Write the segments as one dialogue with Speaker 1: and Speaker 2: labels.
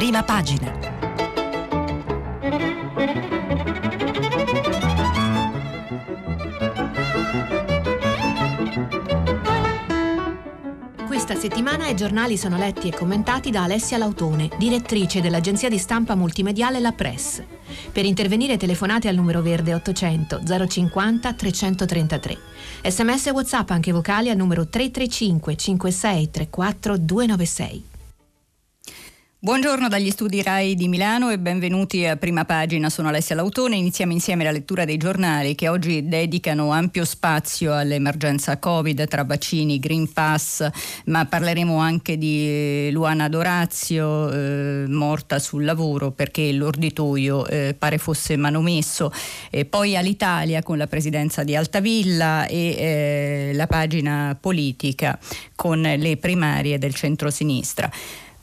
Speaker 1: prima pagina.
Speaker 2: Questa settimana i giornali sono letti e commentati da Alessia Lautone, direttrice dell'agenzia di stampa multimediale La Press. Per intervenire telefonate al numero verde 800 050 333. Sms e WhatsApp anche vocali al numero 335 56 34 296.
Speaker 3: Buongiorno dagli studi RAI di Milano e benvenuti a Prima Pagina. Sono Alessia Lautone. Iniziamo insieme la lettura dei giornali che oggi dedicano ampio spazio all'emergenza Covid tra vaccini, Green Pass, ma parleremo anche di Luana Dorazio, eh, morta sul lavoro perché l'orditoio eh, pare fosse manomesso. E poi all'Italia con la presidenza di Altavilla e eh, la pagina politica con le primarie del centro-sinistra.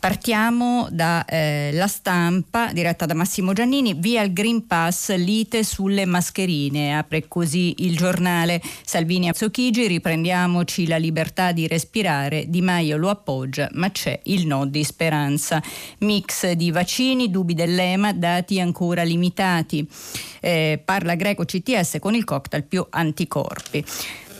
Speaker 3: Partiamo dalla eh, stampa diretta da Massimo Giannini, via il Green Pass, lite sulle mascherine, apre così il giornale Salvini a Zocchigi, riprendiamoci la libertà di respirare, Di Maio lo appoggia, ma c'è il no di speranza. Mix di vaccini, dubbi dell'EMA, dati ancora limitati. Eh, parla Greco CTS con il cocktail più anticorpi.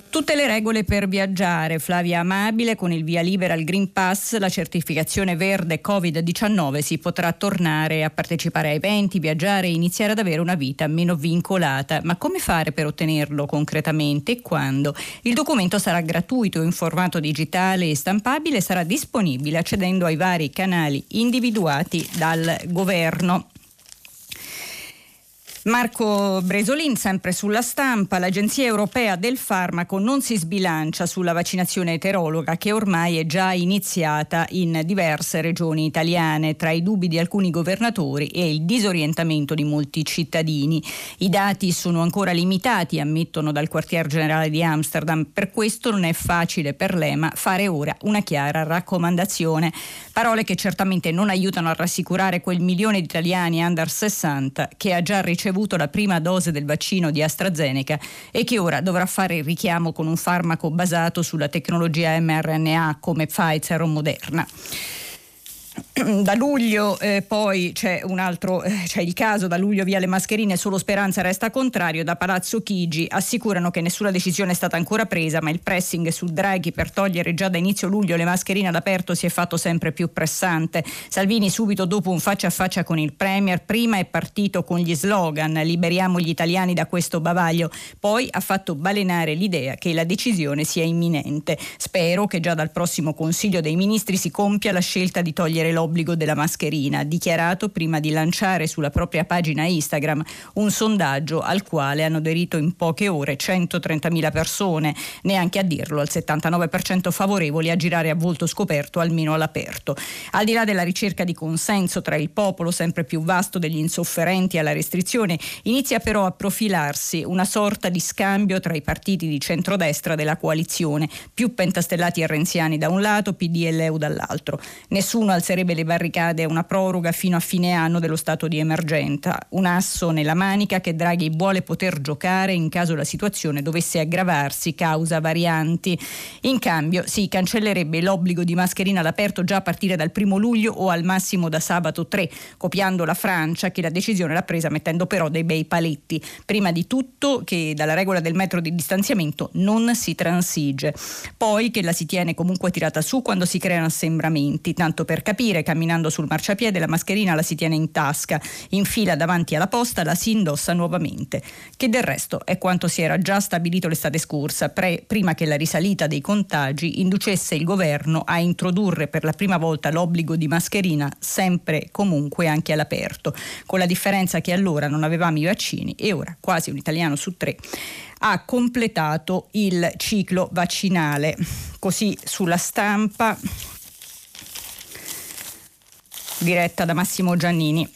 Speaker 3: Tutte le regole per viaggiare. Flavia Amabile con il via libera al Green Pass, la certificazione verde Covid-19 si potrà tornare a partecipare a eventi, viaggiare e iniziare ad avere una vita meno vincolata. Ma come fare per ottenerlo concretamente e quando? Il documento sarà gratuito in formato digitale e stampabile e sarà disponibile accedendo ai vari canali individuati dal governo. Marco Bresolin, sempre sulla stampa, l'Agenzia Europea del Farmaco non si sbilancia sulla vaccinazione eterologa che ormai è già iniziata in diverse regioni italiane, tra i dubbi di alcuni governatori e il disorientamento di molti cittadini. I dati sono ancora limitati, ammettono dal quartier generale di Amsterdam, per questo non è facile per l'EMA fare ora una chiara raccomandazione. Parole che certamente non aiutano a rassicurare quel milione di italiani under 60 che ha già ricevuto ricevuto la prima dose del vaccino di AstraZeneca e che ora dovrà fare il richiamo con un farmaco basato sulla tecnologia mRNA come Pfizer o Moderna. Da luglio eh, poi c'è un altro, eh, c'è il caso, da luglio via le mascherine, solo Speranza resta contrario, da Palazzo Chigi assicurano che nessuna decisione è stata ancora presa, ma il pressing su Draghi per togliere già da inizio luglio le mascherine all'aperto si è fatto sempre più pressante. Salvini subito dopo un faccia a faccia con il Premier, prima è partito con gli slogan liberiamo gli italiani da questo bavaglio, poi ha fatto balenare l'idea che la decisione sia imminente. Spero che già dal prossimo Consiglio dei Ministri si compia la scelta di togliere l'obbligo l'obbligo della mascherina, dichiarato prima di lanciare sulla propria pagina Instagram un sondaggio al quale hanno aderito in poche ore 130.000 persone, neanche a dirlo, al 79% favorevoli a girare a volto scoperto almeno all'aperto. Al di là della ricerca di consenso tra il popolo sempre più vasto degli insofferenti alla restrizione, inizia però a profilarsi una sorta di scambio tra i partiti di centrodestra della coalizione, più pentastellati e renziani da un lato, PD Leu dall'altro. Nessuno alzerebbe le barricade una proroga fino a fine anno dello stato di emergenza, un asso nella manica che Draghi vuole poter giocare in caso la situazione dovesse aggravarsi causa varianti. In cambio si cancellerebbe l'obbligo di mascherina all'aperto già a partire dal primo luglio o al massimo da sabato 3, copiando la Francia che la decisione l'ha presa mettendo però dei bei paletti. Prima di tutto che dalla regola del metro di distanziamento non si transige, poi che la si tiene comunque tirata su quando si creano assembramenti, tanto per capire camminando sul marciapiede, la mascherina la si tiene in tasca, in fila davanti alla posta la si indossa nuovamente, che del resto è quanto si era già stabilito l'estate scorsa, pre- prima che la risalita dei contagi inducesse il governo a introdurre per la prima volta l'obbligo di mascherina sempre e comunque anche all'aperto, con la differenza che allora non avevamo i vaccini e ora quasi un italiano su tre ha completato il ciclo vaccinale. Così sulla stampa diretta da Massimo Giannini.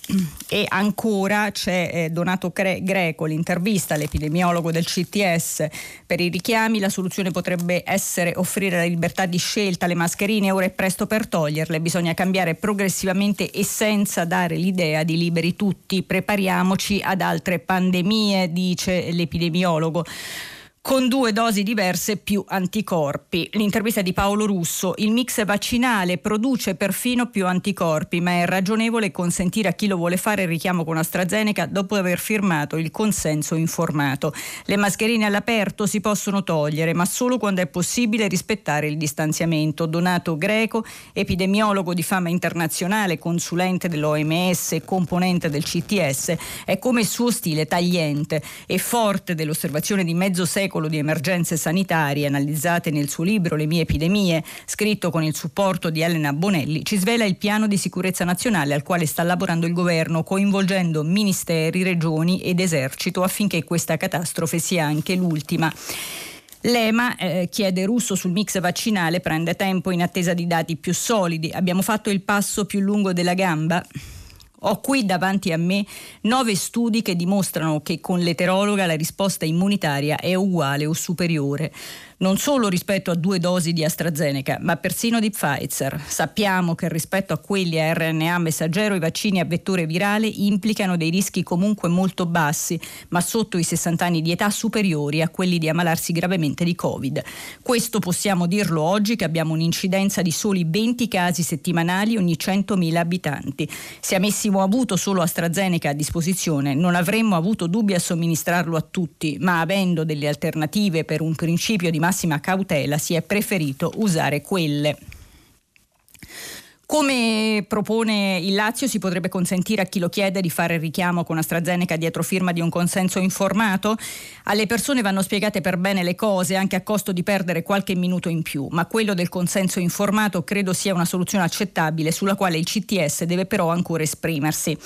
Speaker 3: E ancora c'è eh, Donato Greco, l'intervista all'epidemiologo del CTS. Per i richiami la soluzione potrebbe essere offrire la libertà di scelta, le mascherine ora è presto per toglierle, bisogna cambiare progressivamente e senza dare l'idea di liberi tutti. Prepariamoci ad altre pandemie, dice l'epidemiologo. Con due dosi diverse più anticorpi. L'intervista di Paolo Russo, il mix vaccinale produce perfino più anticorpi, ma è ragionevole consentire a chi lo vuole fare il richiamo con AstraZeneca dopo aver firmato il consenso informato. Le mascherine all'aperto si possono togliere, ma solo quando è possibile rispettare il distanziamento. Donato Greco, epidemiologo di fama internazionale, consulente dell'OMS e componente del CTS, è come il suo stile tagliente e forte dell'osservazione di mezzo secolo secolo di emergenze sanitarie analizzate nel suo libro Le mie epidemie, scritto con il supporto di Elena Bonelli, ci svela il piano di sicurezza nazionale al quale sta lavorando il governo, coinvolgendo ministeri, regioni ed esercito affinché questa catastrofe sia anche l'ultima. L'EMA eh, chiede russo sul mix vaccinale, prende tempo in attesa di dati più solidi. Abbiamo fatto il passo più lungo della gamba? Ho qui davanti a me nove studi che dimostrano che con l'eterologa la risposta immunitaria è uguale o superiore non solo rispetto a due dosi di AstraZeneca, ma persino di Pfizer. Sappiamo che rispetto a quelli a RNA messaggero i vaccini a vettore virale implicano dei rischi comunque molto bassi, ma sotto i 60 anni di età superiori a quelli di ammalarsi gravemente di Covid. Questo possiamo dirlo oggi che abbiamo un'incidenza di soli 20 casi settimanali ogni 100.000 abitanti. Se avessimo avuto solo AstraZeneca a disposizione non avremmo avuto dubbi a somministrarlo a tutti, ma avendo delle alternative per un principio di massima cautela si è preferito usare quelle. Come propone il Lazio, si potrebbe consentire a chi lo chiede di fare il richiamo con AstraZeneca dietro firma di un consenso informato? Alle persone vanno spiegate per bene le cose, anche a costo di perdere qualche minuto in più, ma quello del consenso informato credo sia una soluzione accettabile sulla quale il CTS deve però ancora esprimersi.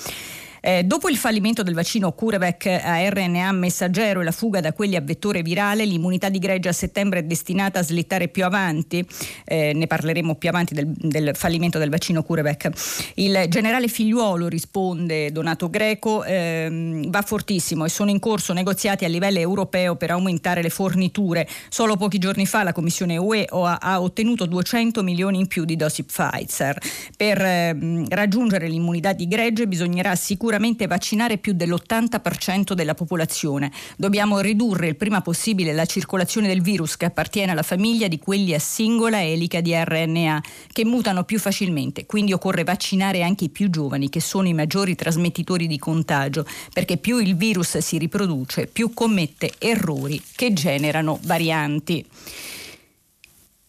Speaker 3: Eh, dopo il fallimento del vaccino CureVac a RNA messaggero e la fuga da quelli a vettore virale, l'immunità di gregge a settembre è destinata a slittare più avanti. Eh, ne parleremo più avanti del, del, fallimento del vaccino CureVac. Il generale figliuolo, risponde Donato Greco, ehm, va fortissimo e sono in corso negoziati a livello europeo per aumentare le forniture. Solo pochi giorni fa la Commissione UE ha, ha ottenuto 200 milioni in più di dosi Pfizer. Per ehm, raggiungere l'immunità di gregge bisognerà sicuramente sicuramente vaccinare più dell'80% della popolazione. Dobbiamo ridurre il prima possibile la circolazione del virus che appartiene alla famiglia di quelli a singola elica di RNA che mutano più facilmente. Quindi occorre vaccinare anche i più giovani che sono i maggiori trasmettitori di contagio perché più il virus si riproduce, più commette errori che generano varianti.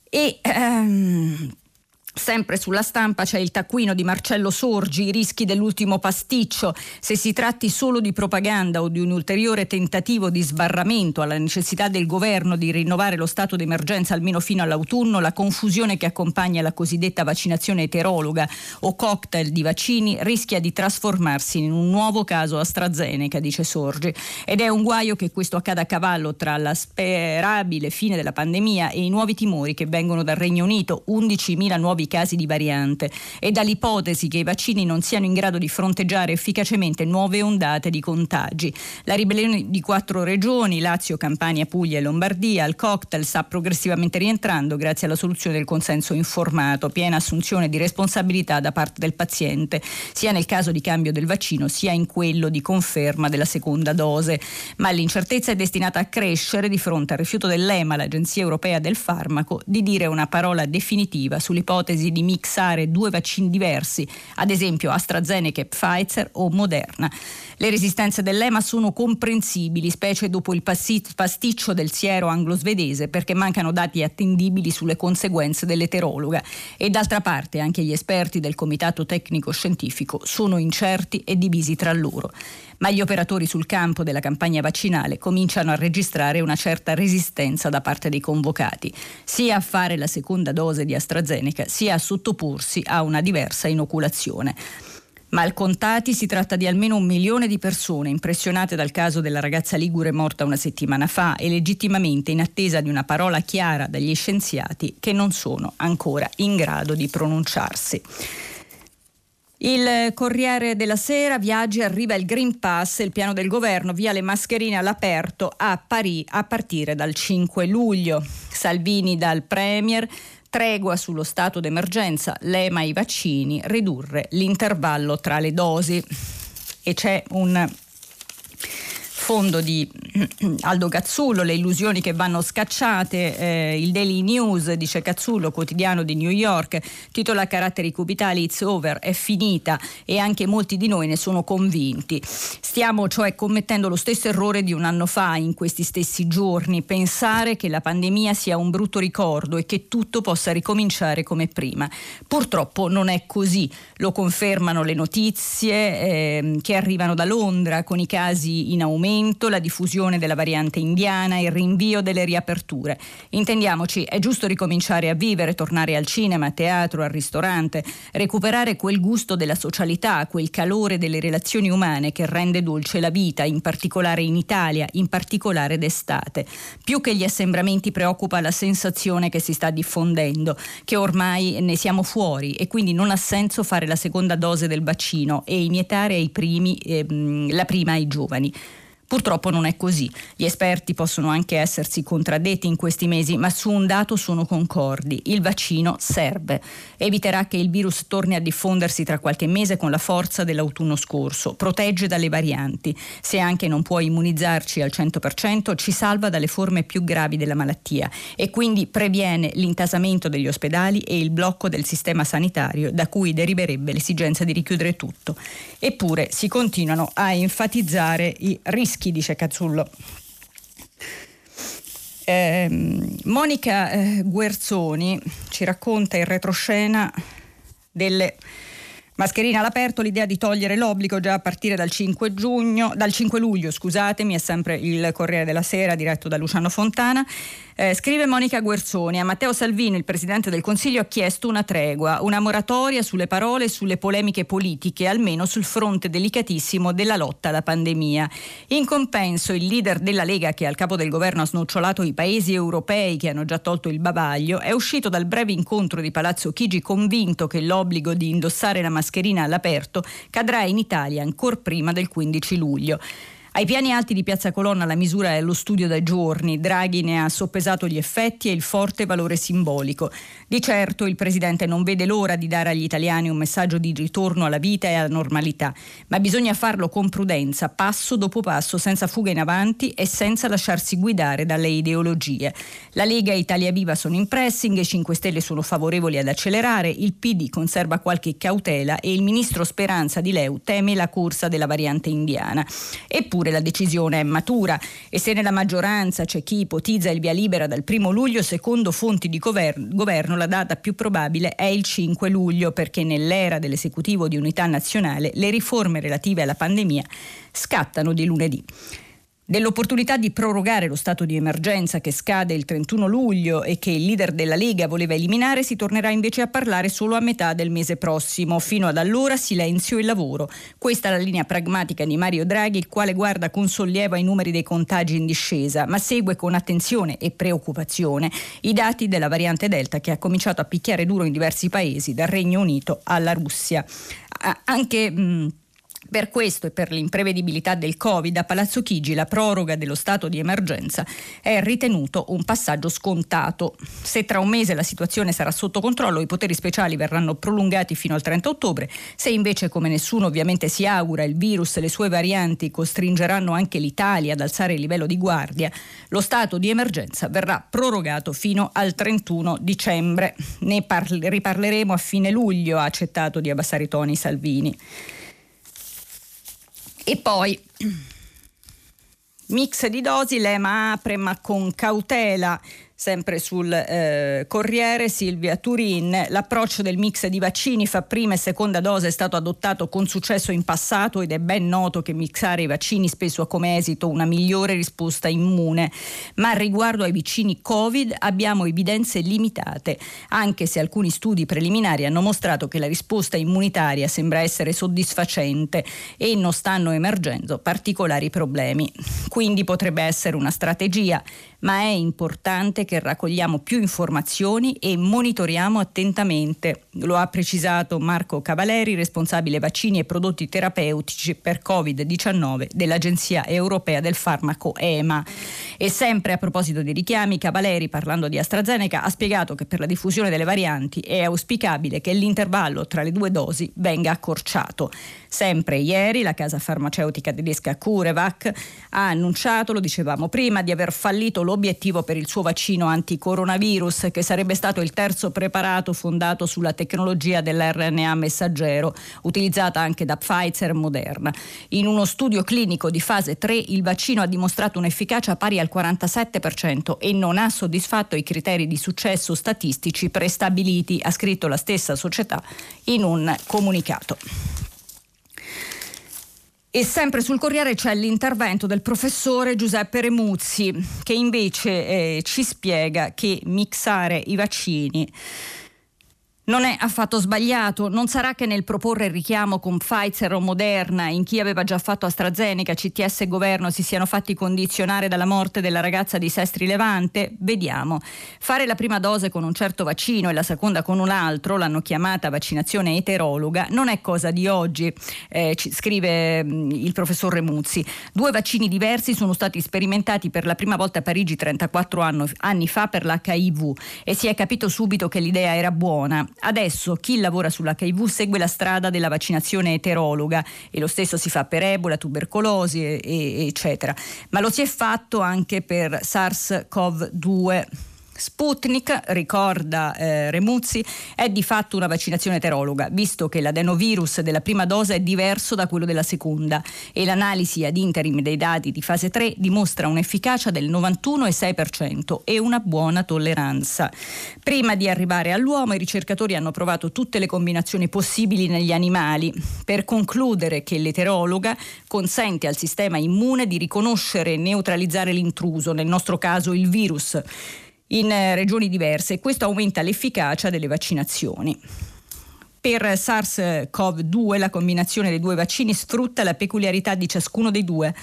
Speaker 3: E um, Sempre sulla stampa c'è il taccuino di Marcello Sorgi, i rischi dell'ultimo pasticcio. Se si tratti solo di propaganda o di un ulteriore tentativo di sbarramento alla necessità del governo di rinnovare lo stato d'emergenza almeno fino all'autunno, la confusione che accompagna la cosiddetta vaccinazione eterologa o cocktail di vaccini rischia di trasformarsi in un nuovo caso AstraZeneca, dice Sorgi. Ed è un guaio che questo accada a cavallo tra la sperabile fine della pandemia e i nuovi timori che vengono dal Regno Unito, 11.000 nuovi casi di variante e dall'ipotesi che i vaccini non siano in grado di fronteggiare efficacemente nuove ondate di contagi. La ribellione di quattro regioni, Lazio, Campania, Puglia e Lombardia, al cocktail sta progressivamente rientrando grazie alla soluzione del consenso informato, piena assunzione di responsabilità da parte del paziente, sia nel caso di cambio del vaccino sia in quello di conferma della seconda dose. Ma l'incertezza è destinata a crescere di fronte al rifiuto dell'EMA, l'Agenzia Europea del Farmaco, di dire una parola definitiva sull'ipotesi l'ipotesi di mixare due vaccini diversi, ad esempio AstraZeneca e Pfizer o Moderna. Le resistenze dell'EMA sono comprensibili, specie dopo il pasticcio del siero anglo-svedese, perché mancano dati attendibili sulle conseguenze dell'eterologa. E d'altra parte anche gli esperti del Comitato Tecnico Scientifico sono incerti e divisi tra loro ma gli operatori sul campo della campagna vaccinale cominciano a registrare una certa resistenza da parte dei convocati, sia a fare la seconda dose di AstraZeneca, sia a sottoporsi a una diversa inoculazione. Malcontati si tratta di almeno un milione di persone impressionate dal caso della ragazza ligure morta una settimana fa e legittimamente in attesa di una parola chiara dagli scienziati che non sono ancora in grado di pronunciarsi. Il Corriere della Sera, viaggi, arriva il Green Pass, il piano del governo, via le mascherine all'aperto a Parì a partire dal 5 luglio. Salvini dal Premier, tregua sullo stato d'emergenza, l'EMA i vaccini, ridurre l'intervallo tra le dosi. E c'è un fondo di Aldo Cazzullo, le illusioni che vanno scacciate, eh, il Daily News, dice Cazzullo, quotidiano di New York, titola caratteri cubitali It's over, è finita e anche molti di noi ne sono convinti. Stiamo cioè commettendo lo stesso errore di un anno fa in questi stessi giorni, pensare che la pandemia sia un brutto ricordo e che tutto possa ricominciare come prima. Purtroppo non è così, lo confermano le notizie eh, che arrivano da Londra con i casi in aumento, la diffusione della variante indiana, il rinvio delle riaperture. Intendiamoci, è giusto ricominciare a vivere, tornare al cinema, a teatro, al ristorante, recuperare quel gusto della socialità, quel calore delle relazioni umane che rende dolce la vita, in particolare in Italia, in particolare d'estate. Più che gli assembramenti preoccupa la sensazione che si sta diffondendo, che ormai ne siamo fuori e quindi non ha senso fare la seconda dose del vaccino e iniettare ai primi, ehm, la prima ai giovani. Purtroppo non è così. Gli esperti possono anche essersi contraddetti in questi mesi, ma su un dato sono concordi. Il vaccino serve. Eviterà che il virus torni a diffondersi tra qualche mese con la forza dell'autunno scorso. Protegge dalle varianti. Se anche non può immunizzarci al 100%, ci salva dalle forme più gravi della malattia e quindi previene l'intasamento degli ospedali e il blocco del sistema sanitario da cui deriverebbe l'esigenza di richiudere tutto. Eppure si continuano a enfatizzare i rischi rischi, dice Cazzullo. Eh, Monica Guerzoni ci racconta in retroscena delle Mascherina all'aperto, l'idea di togliere l'obbligo già a partire dal 5, giugno, dal 5 luglio, scusatemi, è sempre il Corriere della Sera diretto da Luciano Fontana. Eh, scrive Monica Guerzoni, a Matteo Salvini, il Presidente del Consiglio, ha chiesto una tregua, una moratoria sulle parole e sulle polemiche politiche, almeno sul fronte delicatissimo della lotta alla pandemia. In compenso, il leader della Lega, che al capo del governo ha snocciolato i paesi europei che hanno già tolto il bavaglio, è uscito dal breve incontro di Palazzo Chigi convinto che l'obbligo di indossare la mascherina all'aperto cadrà in Italia ancora prima del 15 luglio. Ai piani alti di Piazza Colonna la misura è allo studio da giorni. Draghi ne ha soppesato gli effetti e il forte valore simbolico. Di certo il Presidente non vede l'ora di dare agli italiani un messaggio di ritorno alla vita e alla normalità, ma bisogna farlo con prudenza, passo dopo passo, senza fuga in avanti e senza lasciarsi guidare dalle ideologie. La Lega e Italia Viva sono in pressing, i 5 Stelle sono favorevoli ad accelerare, il PD conserva qualche cautela e il ministro Speranza di Leu teme la corsa della variante indiana. Eppure Eppure la decisione è matura e se nella maggioranza c'è chi ipotizza il via libera dal primo luglio, secondo fonti di governo la data più probabile è il 5 luglio perché nell'era dell'esecutivo di unità nazionale le riforme relative alla pandemia scattano di lunedì. Dell'opportunità di prorogare lo stato di emergenza che scade il 31 luglio e che il leader della Lega voleva eliminare si tornerà invece a parlare solo a metà del mese prossimo. Fino ad allora silenzio e lavoro. Questa è la linea pragmatica di Mario Draghi, il quale guarda con sollievo ai numeri dei contagi in discesa, ma segue con attenzione e preoccupazione i dati della variante Delta che ha cominciato a picchiare duro in diversi paesi, dal Regno Unito alla Russia. Anche mh, per questo e per l'imprevedibilità del Covid a Palazzo Chigi la proroga dello stato di emergenza è ritenuto un passaggio scontato. Se tra un mese la situazione sarà sotto controllo, i poteri speciali verranno prolungati fino al 30 ottobre. Se invece, come nessuno ovviamente si augura, il virus e le sue varianti costringeranno anche l'Italia ad alzare il livello di guardia, lo stato di emergenza verrà prorogato fino al 31 dicembre. Ne parli- riparleremo a fine luglio, ha accettato di abbassare i toni Salvini. E poi mix di dosi, l'EMA apre ma con cautela Sempre sul eh, Corriere, Silvia Turin, l'approccio del mix di vaccini fa prima e seconda dose è stato adottato con successo in passato ed è ben noto che mixare i vaccini spesso ha come esito una migliore risposta immune, ma riguardo ai vaccini Covid abbiamo evidenze limitate, anche se alcuni studi preliminari hanno mostrato che la risposta immunitaria sembra essere soddisfacente e non stanno emergendo particolari problemi. Quindi potrebbe essere una strategia, ma è importante che raccogliamo più informazioni e monitoriamo attentamente. Lo ha precisato Marco Cavaleri, responsabile vaccini e prodotti terapeutici per Covid-19 dell'Agenzia Europea del Farmaco EMA. E sempre a proposito di richiami, Cavaleri, parlando di AstraZeneca, ha spiegato che per la diffusione delle varianti è auspicabile che l'intervallo tra le due dosi venga accorciato. Sempre ieri la casa farmaceutica tedesca CureVac ha annunciato, lo dicevamo prima, di aver fallito l'obiettivo per il suo vaccino anticoronavirus, che sarebbe stato il terzo preparato fondato sulla tecnologia dell'RNA messaggero, utilizzata anche da Pfizer Moderna. In uno studio clinico di fase 3 il vaccino ha dimostrato un'efficacia pari al 47% e non ha soddisfatto i criteri di successo statistici prestabiliti, ha scritto la stessa società in un comunicato. E sempre sul Corriere c'è l'intervento del professore Giuseppe Remuzzi che invece eh, ci spiega che mixare i vaccini non è affatto sbagliato, non sarà che nel proporre il richiamo con Pfizer o Moderna in chi aveva già fatto AstraZeneca, CTS e governo si siano fatti condizionare dalla morte della ragazza di Sestri Levante? Vediamo. Fare la prima dose con un certo vaccino e la seconda con un altro, l'hanno chiamata vaccinazione eterologa, non è cosa di oggi, eh, scrive mm, il professor Remuzzi. Due vaccini diversi sono stati sperimentati per la prima volta a Parigi 34 anno, anni fa per l'HIV e si è capito subito che l'idea era buona Adesso chi lavora sull'HIV segue la strada della vaccinazione eterologa e lo stesso si fa per Ebola, tubercolosi, e, e, eccetera. Ma lo si è fatto anche per SARS-CoV-2. Sputnik, ricorda eh, Remuzzi, è di fatto una vaccinazione eterologa, visto che l'adenovirus della prima dose è diverso da quello della seconda. E l'analisi ad interim dei dati di fase 3 dimostra un'efficacia del 91,6% e una buona tolleranza. Prima di arrivare all'uomo i ricercatori hanno provato tutte le combinazioni possibili negli animali. Per concludere che l'eterologa consente al sistema immune di riconoscere e neutralizzare l'intruso, nel nostro caso il virus in eh, regioni diverse e questo aumenta l'efficacia delle vaccinazioni. Per SARS-CoV-2 la combinazione dei due vaccini sfrutta la peculiarità di ciascuno dei due.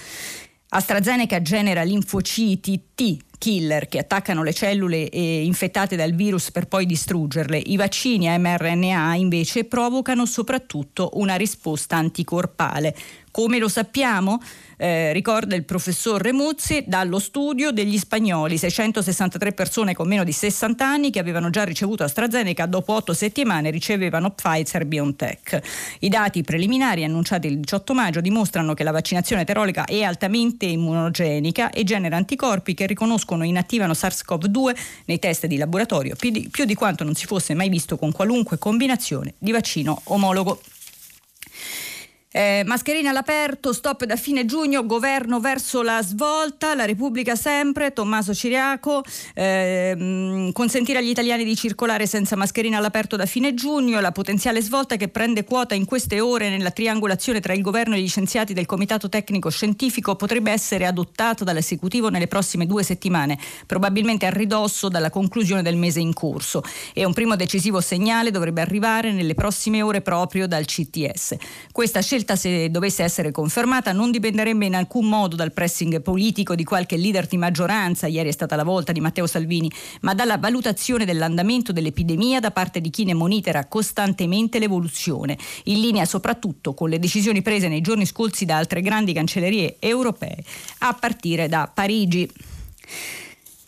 Speaker 3: AstraZeneca genera linfociti T killer che attaccano le cellule infettate dal virus per poi distruggerle. I vaccini a mRNA invece provocano soprattutto una risposta anticorpale. Come lo sappiamo? eh, ricorda il professor Remuzzi, dallo studio degli spagnoli, 663 persone con meno di 60 anni che avevano già ricevuto AstraZeneca, dopo 8 settimane ricevevano Pfizer BioNTech. I dati preliminari annunciati il 18 maggio dimostrano che la vaccinazione eterolica è altamente immunogenica e genera anticorpi che riconoscono e inattivano SARS-CoV-2 nei test di laboratorio, più di, più di quanto non si fosse mai visto con qualunque combinazione di vaccino omologo. Eh, mascherine all'aperto, stop da fine giugno, governo verso la svolta, la Repubblica sempre, Tommaso Ciriaco, eh, consentire agli italiani di circolare senza mascherina all'aperto da fine giugno, la potenziale svolta che prende quota in queste ore nella triangolazione tra il governo e gli scienziati del Comitato Tecnico Scientifico potrebbe essere adottata dall'esecutivo nelle prossime due settimane, probabilmente a ridosso dalla conclusione del mese in corso e un primo decisivo segnale dovrebbe arrivare nelle prossime ore proprio dal CTS. Questa scelta scelta, se dovesse essere confermata, non dipenderebbe in alcun modo dal pressing politico di qualche leader di maggioranza, ieri è stata la volta di Matteo Salvini, ma dalla valutazione dell'andamento dell'epidemia da parte di chi ne monitora costantemente l'evoluzione, in linea soprattutto con le decisioni prese nei giorni scorsi da altre grandi cancellerie europee, a partire da Parigi.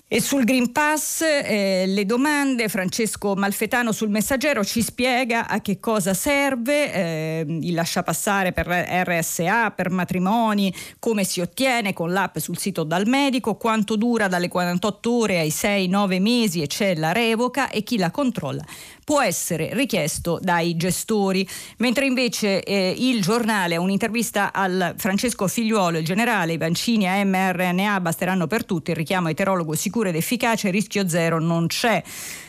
Speaker 3: E sul Green Pass eh, le domande, Francesco Malfetano sul messaggero ci spiega a che cosa serve eh, il lasciapassare per RSA, per matrimoni, come si ottiene con l'app sul sito dal medico, quanto dura dalle 48 ore ai 6-9 mesi e c'è la revoca e chi la controlla può essere richiesto dai gestori, mentre invece eh, il giornale ha un'intervista al Francesco Figliuolo, il generale, i vaccini a mRNA basteranno per tutti, il richiamo eterologo sicuro ed efficace, rischio zero non c'è.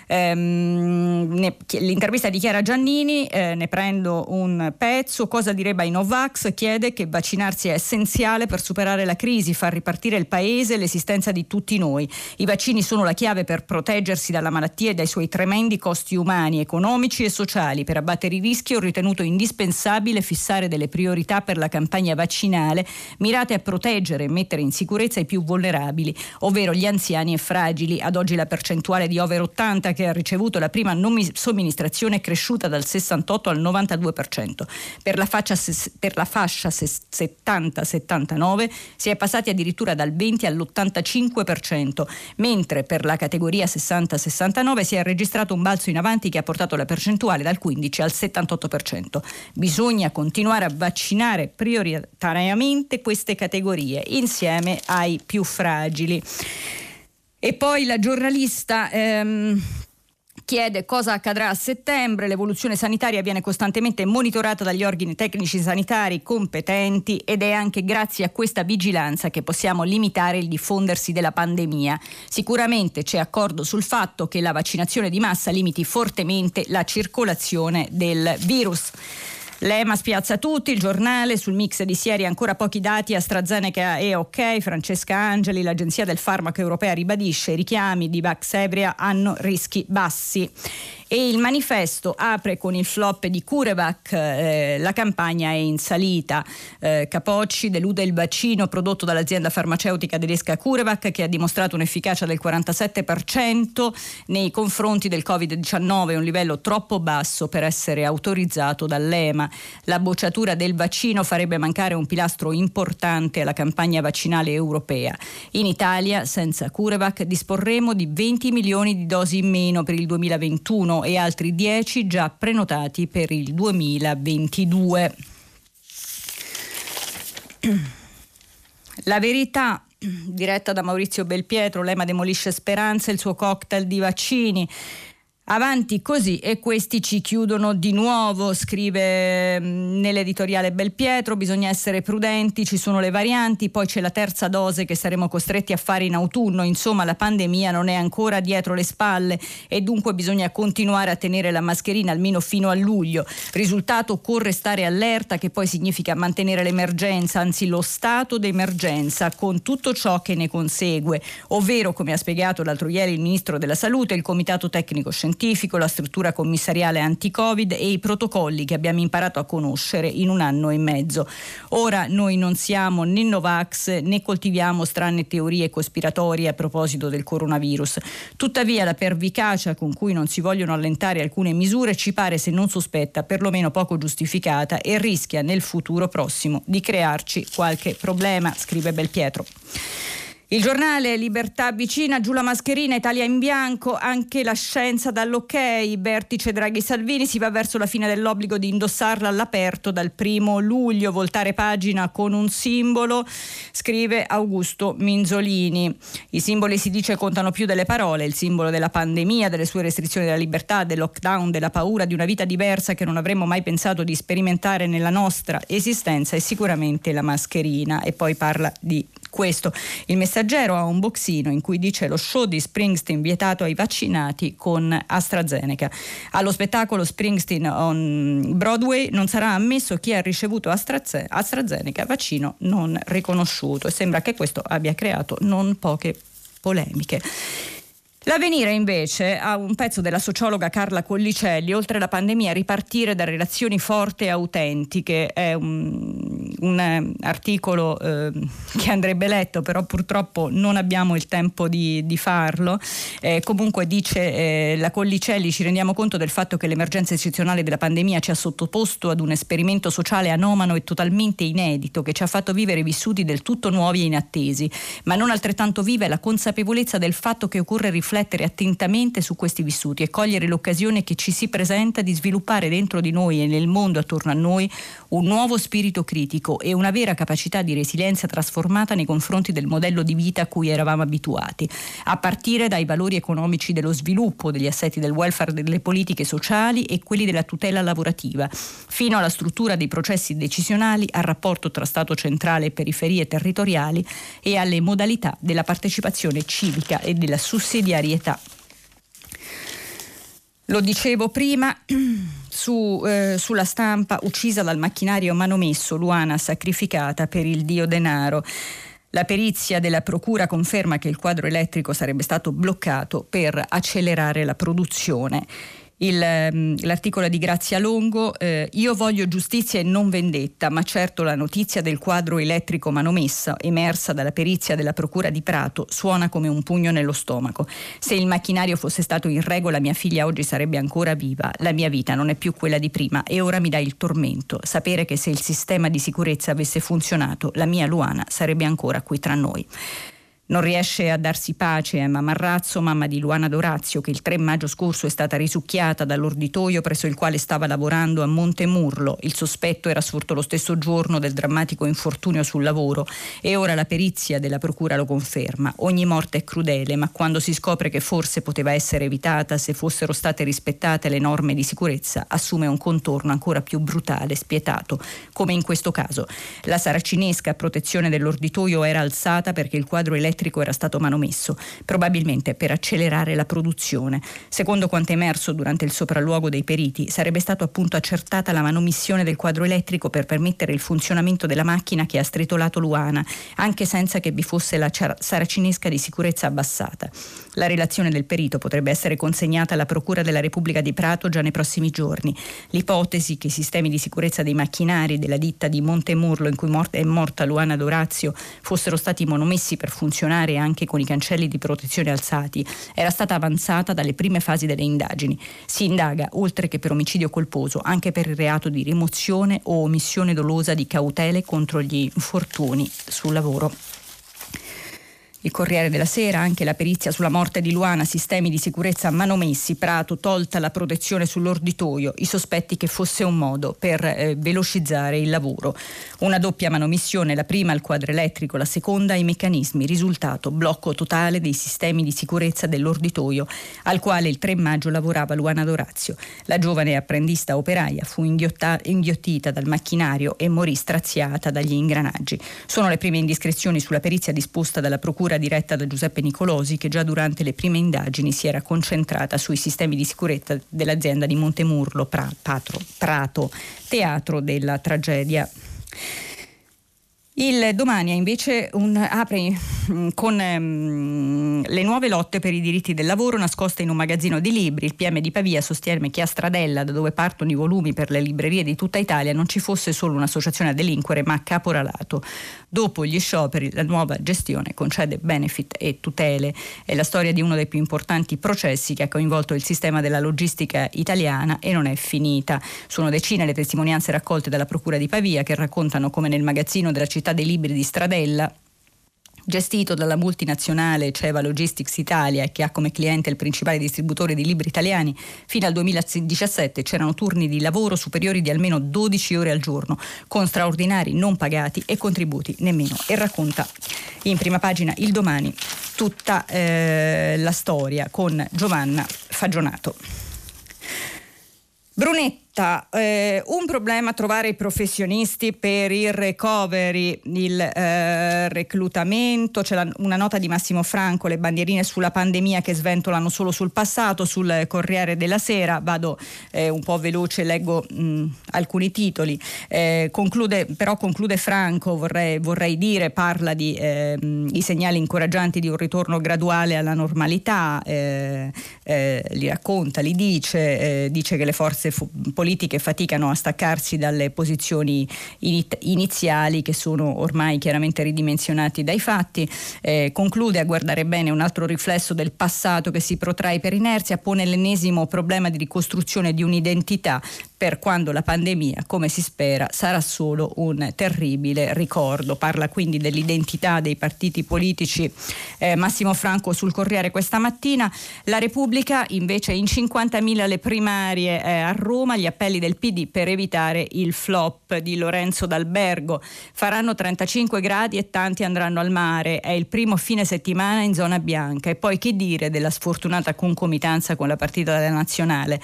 Speaker 3: Ehm, ne, l'intervista di Chiara Giannini, eh, ne prendo un pezzo. Cosa direbbe ai Novax? Chiede che vaccinarsi è essenziale per superare la crisi, far ripartire il paese e l'esistenza di tutti noi. I vaccini sono la chiave per proteggersi dalla malattia e dai suoi tremendi costi umani economici e sociali. Per abbattere i rischi ho ritenuto indispensabile fissare delle priorità per la campagna vaccinale mirate a proteggere e mettere in sicurezza i più vulnerabili, ovvero gli anziani e fragili. Ad oggi la percentuale di over 80 che ha ricevuto la prima somministrazione è cresciuta dal 68 al 92%. Per la, fascia, per la fascia 70-79 si è passati addirittura dal 20 all'85%, mentre per la categoria 60-69 si è registrato un balzo in avanti che ha portato la percentuale dal 15 al 78%. Bisogna continuare a vaccinare prioritariamente queste categorie insieme ai più fragili. E poi la giornalista ehm, chiede cosa accadrà a settembre. L'evoluzione sanitaria viene costantemente monitorata dagli organi tecnici sanitari competenti ed è anche grazie a questa vigilanza che possiamo limitare il diffondersi della pandemia. Sicuramente c'è accordo sul fatto che la vaccinazione di massa limiti fortemente la circolazione del virus. L'EMA spiazza tutti, il giornale sul mix di sieri ancora pochi dati, AstraZeneca è ok, Francesca Angeli, l'Agenzia del Farmaco Europea ribadisce i richiami di Vaxebria hanno rischi bassi e il manifesto apre con il flop di Curevac, eh, la campagna è in salita. Eh, Capocci delude il vaccino prodotto dall'azienda farmaceutica tedesca Curevac che ha dimostrato un'efficacia del 47% nei confronti del Covid-19, un livello troppo basso per essere autorizzato dall'EMA. La bocciatura del vaccino farebbe mancare un pilastro importante alla campagna vaccinale europea. In Italia, senza Curevac, disporremo di 20 milioni di dosi in meno per il 2021 e altri 10 già prenotati per il 2022. La verità diretta da Maurizio Belpietro, l'EMA demolisce speranze, il suo cocktail di vaccini. Avanti così e questi ci chiudono di nuovo, scrive mm, nell'editoriale Belpietro, bisogna essere prudenti, ci sono le varianti, poi c'è la terza dose che saremo costretti a fare in autunno, insomma la pandemia non è ancora dietro le spalle e dunque bisogna continuare a tenere la mascherina almeno fino a luglio. Risultato occorre stare allerta che poi significa mantenere l'emergenza, anzi lo stato d'emergenza con tutto ciò che ne consegue, ovvero come ha spiegato l'altro ieri il Ministro della Salute, il Comitato Tecnico Scientifico scientifico, la struttura commissariale anti-Covid e i protocolli che abbiamo imparato a conoscere in un anno e mezzo. Ora noi non siamo né Novax né coltiviamo strane teorie cospiratorie a proposito del coronavirus. Tuttavia la pervicacia con cui non si vogliono allentare alcune misure ci pare se non sospetta, perlomeno poco giustificata e rischia nel futuro prossimo di crearci qualche problema, scrive Belpietro. Il giornale Libertà vicina, giù la mascherina, Italia in bianco, anche la scienza dall'ok, vertice Draghi Salvini, si va verso la fine dell'obbligo di indossarla all'aperto dal primo luglio, voltare pagina con un simbolo, scrive Augusto Minzolini. I simboli si dice contano più delle parole, il simbolo della pandemia, delle sue restrizioni della libertà, del lockdown, della paura di una vita diversa che non avremmo mai pensato di sperimentare nella nostra esistenza è sicuramente la mascherina e poi parla di questo. Il messaggero ha un boxino in cui dice lo show di Springsteen vietato ai vaccinati con AstraZeneca. Allo spettacolo Springsteen on Broadway non sarà ammesso chi ha ricevuto AstraZeneca, vaccino non riconosciuto e sembra che questo abbia creato non poche polemiche. L'avvenire invece ha un pezzo della sociologa Carla Collicelli, oltre la pandemia ripartire da relazioni forti e autentiche, è un, un eh, articolo eh, che andrebbe letto, però purtroppo non abbiamo il tempo di, di farlo. Eh, comunque dice eh, la Collicelli, ci rendiamo conto del fatto che l'emergenza eccezionale della pandemia ci ha sottoposto ad un esperimento sociale anomalo e totalmente inedito che ci ha fatto vivere vissuti del tutto nuovi e inattesi, ma non altrettanto viva è la consapevolezza del fatto che occorre riflettere riflettere attentamente su questi vissuti e cogliere l'occasione che ci si presenta di sviluppare dentro di noi e nel mondo attorno a noi un nuovo spirito critico e una vera capacità di resilienza trasformata nei confronti del modello di vita a cui eravamo abituati, a partire dai valori economici dello sviluppo, degli assetti del welfare, delle politiche sociali e quelli della tutela lavorativa, fino alla struttura dei processi decisionali, al rapporto tra Stato centrale e periferie territoriali e alle modalità della partecipazione civica e della sussidiarietà solidarietà. Lo dicevo prima, su, eh, sulla stampa uccisa dal macchinario manomesso, Luana sacrificata per il dio denaro. La perizia della Procura conferma che il quadro elettrico sarebbe stato bloccato per accelerare la produzione. Il, ehm, l'articolo di Grazia Longo, eh, io voglio giustizia e non vendetta, ma certo la notizia del quadro elettrico manomesso, emersa dalla perizia della Procura di Prato, suona come un pugno nello stomaco. Se il macchinario fosse stato in regola mia figlia oggi sarebbe ancora viva, la mia vita non è più quella di prima e ora mi dà il tormento, sapere che se il sistema di sicurezza avesse funzionato, la mia Luana sarebbe ancora qui tra noi. Non riesce a darsi pace Emma Marrazzo, mamma di Luana Dorazio, che il 3 maggio scorso è stata risucchiata dall'orditoio presso il quale stava lavorando a Montemurlo. Il sospetto era sorto lo stesso giorno del drammatico infortunio sul lavoro e ora la perizia della procura lo conferma. Ogni morte è crudele, ma quando si scopre che forse poteva essere evitata se fossero state rispettate le norme di sicurezza, assume un contorno ancora più brutale, spietato, come in questo caso. La saracinesca a protezione dell'orditoio era alzata perché il quadro elettrico elettrico era stato manomesso, probabilmente per accelerare la produzione. Secondo quanto emerso durante il sopralluogo dei periti, sarebbe stato appunto accertata la manomissione del quadro elettrico per permettere il funzionamento della macchina che ha stritolato Luana, anche senza che vi fosse la saracinesca di sicurezza abbassata. La relazione del perito potrebbe essere consegnata alla Procura della Repubblica di Prato già nei prossimi giorni. L'ipotesi che i sistemi di sicurezza dei macchinari della ditta di Montemurlo in cui è morta Luana Dorazio fossero stati monomessi per funzionare anche con i cancelli di protezione alzati era stata avanzata dalle prime fasi delle indagini. Si indaga, oltre che per omicidio colposo, anche per il reato di rimozione o omissione dolosa di cautele contro gli infortuni sul lavoro. Il Corriere della Sera, anche la perizia sulla morte di Luana, sistemi di sicurezza manomessi, Prato, tolta la protezione sull'orditoio, i sospetti che fosse un modo per eh, velocizzare il lavoro. Una doppia manomissione, la prima al quadro elettrico, la seconda ai meccanismi, risultato blocco totale dei sistemi di sicurezza dell'orditoio, al quale il 3 maggio lavorava Luana Dorazio. La giovane apprendista operaia fu inghiottita dal macchinario e morì straziata dagli ingranaggi. Sono le prime indiscrezioni sulla perizia disposta dalla Procura procura diretta da Giuseppe Nicolosi che già durante le prime indagini si era concentrata sui sistemi di sicurezza dell'azienda di Montemurlo Prato, Prato teatro della tragedia. Il domani invece un, apre mm, con um, le nuove lotte per i diritti del lavoro nascoste in un magazzino di libri. Il PM di Pavia sostiene che a Stradella, da dove partono i volumi per le librerie di tutta Italia, non ci fosse solo un'associazione a delinquere, ma caporalato. Dopo gli scioperi, la nuova gestione concede benefit e tutele. È la storia di uno dei più importanti processi che ha coinvolto il sistema della logistica italiana e non è finita. Sono decine le testimonianze raccolte dalla Procura di Pavia che raccontano come nel magazzino della città città dei libri di Stradella gestito dalla multinazionale Ceva Logistics Italia che ha come cliente il principale distributore di libri italiani, fino al 2017 c'erano turni di lavoro superiori di almeno 12 ore al giorno, con straordinari non pagati e contributi nemmeno. E racconta in prima pagina il domani tutta eh, la storia con Giovanna Fagionato. Brunetta Aspetta, eh, un problema trovare i professionisti per il recovery, il eh, reclutamento, c'è la, una nota di Massimo Franco, le bandierine sulla pandemia che sventolano solo sul passato, sul Corriere della Sera, vado eh, un po' veloce, leggo mh, alcuni titoli, eh, conclude, però conclude Franco, vorrei, vorrei dire, parla di ehm, i segnali incoraggianti di un ritorno graduale alla normalità, eh, eh, li racconta, li dice, dice che le forze fu- politiche politiche faticano a staccarsi dalle posizioni iniziali che sono ormai chiaramente ridimensionati dai fatti. Eh, conclude a guardare bene un altro riflesso del passato che si protrae per inerzia, pone l'ennesimo problema di ricostruzione di un'identità per quando la pandemia, come si spera, sarà solo un terribile ricordo. Parla quindi dell'identità dei partiti politici eh, Massimo Franco sul Corriere questa mattina. La Repubblica invece in 50.000 le primarie eh, a Roma, gli appelli del PD per evitare il flop di Lorenzo D'Albergo. Faranno 35 gradi e tanti andranno al mare. È il primo fine settimana in zona bianca. E poi che dire della sfortunata concomitanza con la partita della nazionale?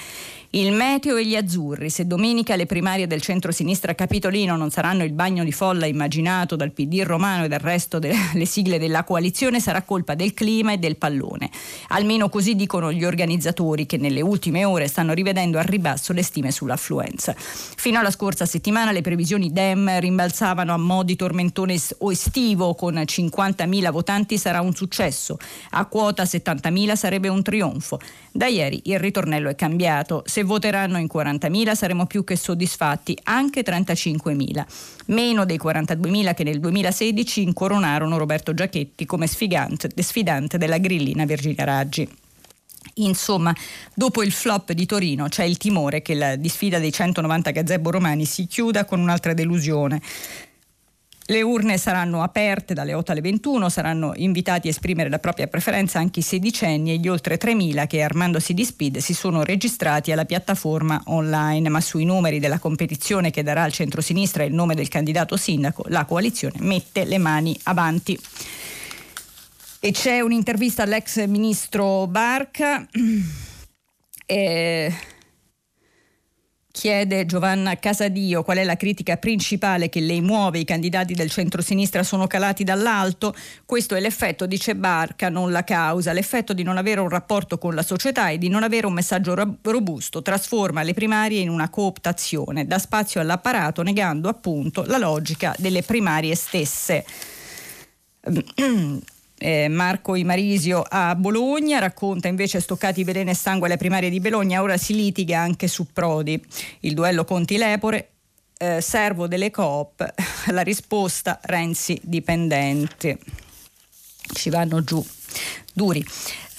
Speaker 3: Il meteo e gli azzurri Ferri. Se domenica le primarie del centro-sinistra capitolino non saranno il bagno di folla immaginato dal PD romano e dal resto delle sigle della coalizione, sarà colpa del clima e del pallone. Almeno così dicono gli organizzatori che nelle ultime ore stanno rivedendo al ribasso le stime sull'affluenza. Fino alla scorsa settimana le previsioni DEM rimbalzavano a mo' di tormentone estivo con 50.000 votanti sarà un successo, a quota 70.000 sarebbe un trionfo. Da ieri il ritornello è cambiato. Se voteranno in 40.000 saremo più che soddisfatti, anche 35.000. Meno dei 42.000 che nel 2016 incoronarono Roberto Giachetti come sfidante, della grillina Virginia Raggi. Insomma, dopo il flop di Torino c'è il timore che la disfida dei 190 gazebo romani si chiuda con un'altra delusione. Le urne saranno aperte dalle 8 alle 21, saranno invitati a esprimere la propria preferenza anche i sedicenni e gli oltre 3.000 che armandosi di speed si sono registrati alla piattaforma online, ma sui numeri della competizione che darà al centrosinistra il nome del candidato sindaco, la coalizione mette le mani avanti. E c'è un'intervista all'ex ministro Barca. Eh, Chiede Giovanna Casadio qual è la critica principale che lei muove. I candidati del centro-sinistra sono calati dall'alto. Questo è l'effetto, dice Barca, non la causa. L'effetto di non avere un rapporto con la società e di non avere un messaggio robusto trasforma le primarie in una cooptazione, dà spazio all'apparato negando appunto la logica delle primarie stesse. eh, Marco Imarisio a Bologna, racconta invece stoccati veleno e sangue alle primarie di Bologna, ora si litiga anche su Prodi. Il duello Conti-Lepore, eh, servo delle coop, la risposta Renzi dipendente. Ci vanno giù duri.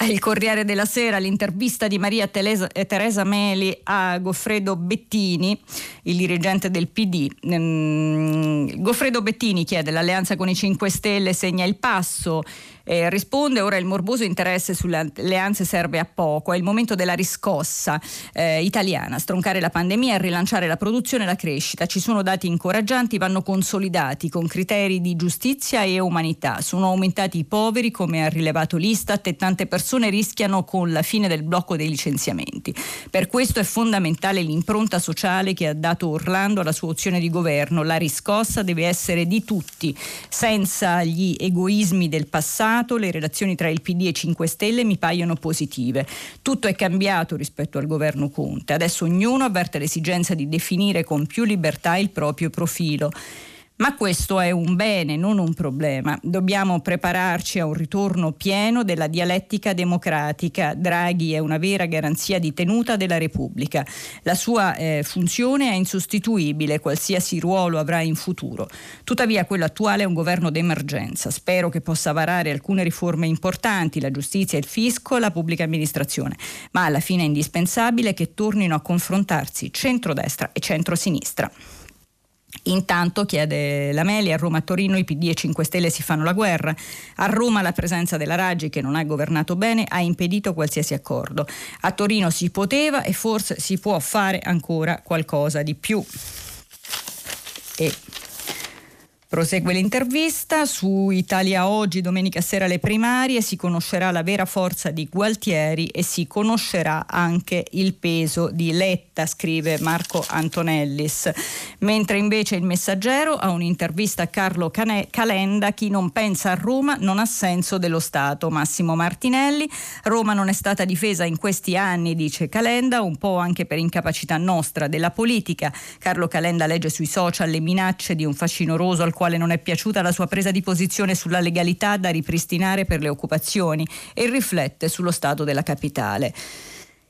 Speaker 3: Il Corriere della Sera, l'intervista di Maria Teresa, eh, Teresa Meli a Goffredo Bettini, il dirigente del PD. Mm, Goffredo Bettini chiede l'alleanza con i 5 Stelle segna il passo. Eh, risponde ora il morboso interesse sulle alleanze serve a poco, è il momento della riscossa eh, italiana, stroncare la pandemia e rilanciare la produzione e la crescita. Ci sono dati incoraggianti, vanno consolidati con criteri di giustizia e umanità. Sono aumentati i poveri come ha rilevato l'Istat e tante persone rischiano con la fine del blocco dei licenziamenti. Per questo è fondamentale l'impronta sociale che ha dato Orlando alla sua opzione di governo. La riscossa deve essere di tutti, senza gli egoismi del passato le relazioni tra il PD e 5 Stelle mi paiono positive. Tutto è cambiato rispetto al governo Conte. Adesso ognuno avverte l'esigenza di definire con più libertà il proprio profilo. Ma questo è un bene, non un problema. Dobbiamo prepararci a un ritorno pieno della dialettica democratica. Draghi è una vera garanzia di tenuta della Repubblica. La sua eh, funzione è insostituibile, qualsiasi ruolo avrà in futuro. Tuttavia quello attuale è un governo d'emergenza. Spero che possa varare alcune riforme importanti, la giustizia, il fisco, la pubblica amministrazione. Ma alla fine è indispensabile che tornino a confrontarsi centrodestra e centrosinistra. Intanto, chiede la Meli, a Roma a Torino i PD e 5 Stelle si fanno la guerra. A Roma la presenza della Raggi, che non ha governato bene, ha impedito qualsiasi accordo. A Torino si poteva e forse si può fare ancora qualcosa di più. E Prosegue l'intervista su Italia Oggi, domenica sera le primarie, si conoscerà la vera forza di Gualtieri e si conoscerà anche il peso di Letta, scrive Marco Antonellis. Mentre invece il messaggero ha un'intervista a Carlo Cane- Calenda, chi non pensa a Roma non ha senso dello Stato. Massimo Martinelli, Roma non è stata difesa in questi anni, dice Calenda, un po' anche per incapacità nostra della politica. Carlo Calenda legge sui social le minacce di un fascinoroso al quale quale non è piaciuta la sua presa di posizione sulla legalità da ripristinare per le occupazioni e riflette sullo stato della capitale.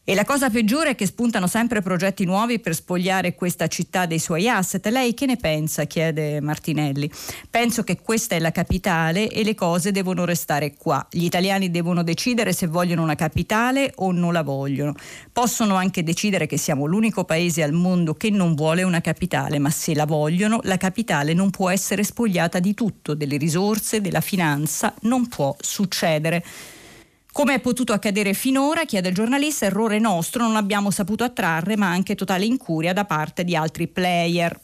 Speaker 3: E la cosa peggiore è che spuntano sempre progetti nuovi per spogliare questa città dei suoi asset. Lei che ne pensa? chiede Martinelli. Penso che questa è la capitale e le cose devono restare qua. Gli italiani devono decidere se vogliono una capitale o non la vogliono. Possono anche decidere che siamo l'unico paese al mondo che non vuole una capitale, ma se la vogliono, la capitale non può essere spogliata di tutto, delle risorse, della finanza, non può succedere. Come è potuto accadere finora, chiede il giornalista, errore nostro, non abbiamo saputo attrarre, ma anche totale incuria da parte di altri player.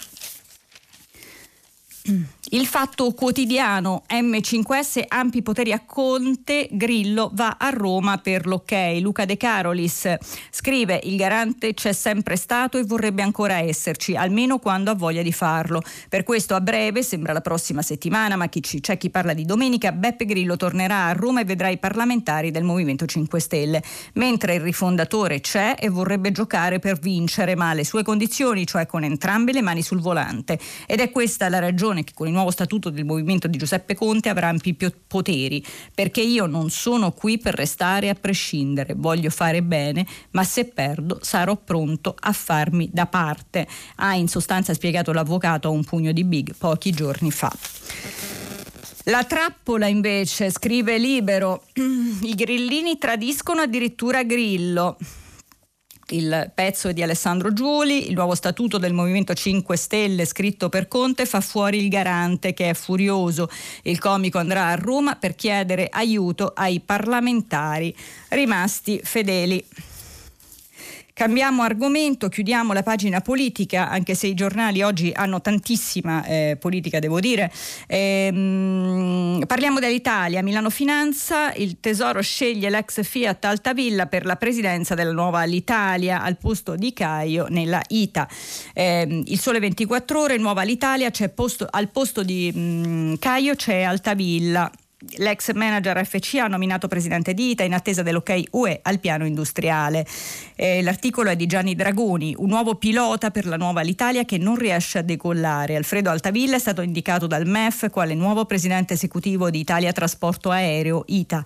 Speaker 3: Il fatto quotidiano M5S ampi poteri a Conte, Grillo va a Roma per l'ok. Luca De Carolis scrive il garante c'è sempre stato e vorrebbe ancora esserci, almeno quando ha voglia di farlo. Per questo a breve, sembra la prossima settimana, ma chi c'è chi parla di domenica, Beppe Grillo tornerà a Roma e vedrà i parlamentari del Movimento 5 Stelle, mentre il rifondatore c'è e vorrebbe giocare per vincere, ma le sue condizioni, cioè con entrambe le mani sul volante. Ed è questa la ragione che con i nuovo statuto del movimento di Giuseppe Conte avrà ampi poteri, perché io non sono qui per restare a prescindere, voglio fare bene, ma se perdo sarò pronto a farmi da parte, ha in sostanza spiegato l'avvocato a un pugno di big pochi giorni fa. La trappola invece, scrive Libero, i grillini tradiscono addirittura Grillo il pezzo di Alessandro Giuli, il nuovo statuto del Movimento 5 Stelle scritto per Conte fa fuori il garante che è furioso. Il comico andrà a Roma per chiedere aiuto ai parlamentari rimasti fedeli. Cambiamo argomento, chiudiamo la pagina politica, anche se i giornali oggi hanno tantissima eh, politica, devo dire. Ehm, parliamo dell'Italia, Milano Finanza, il Tesoro sceglie l'ex Fiat Altavilla per la presidenza della nuova Alitalia al posto di Caio nella ITA. Ehm, il Sole 24 ore, nuova Alitalia, posto, al posto di mh, mm, Caio c'è Altavilla. L'ex manager FCA nominato presidente di ITA in attesa dell'ok UE al piano industriale. Eh, l'articolo è di Gianni Dragoni, un nuovo pilota per la nuova Alitalia che non riesce a decollare. Alfredo Altavilla è stato indicato dal MEF quale nuovo presidente esecutivo di Italia Trasporto Aereo ITA.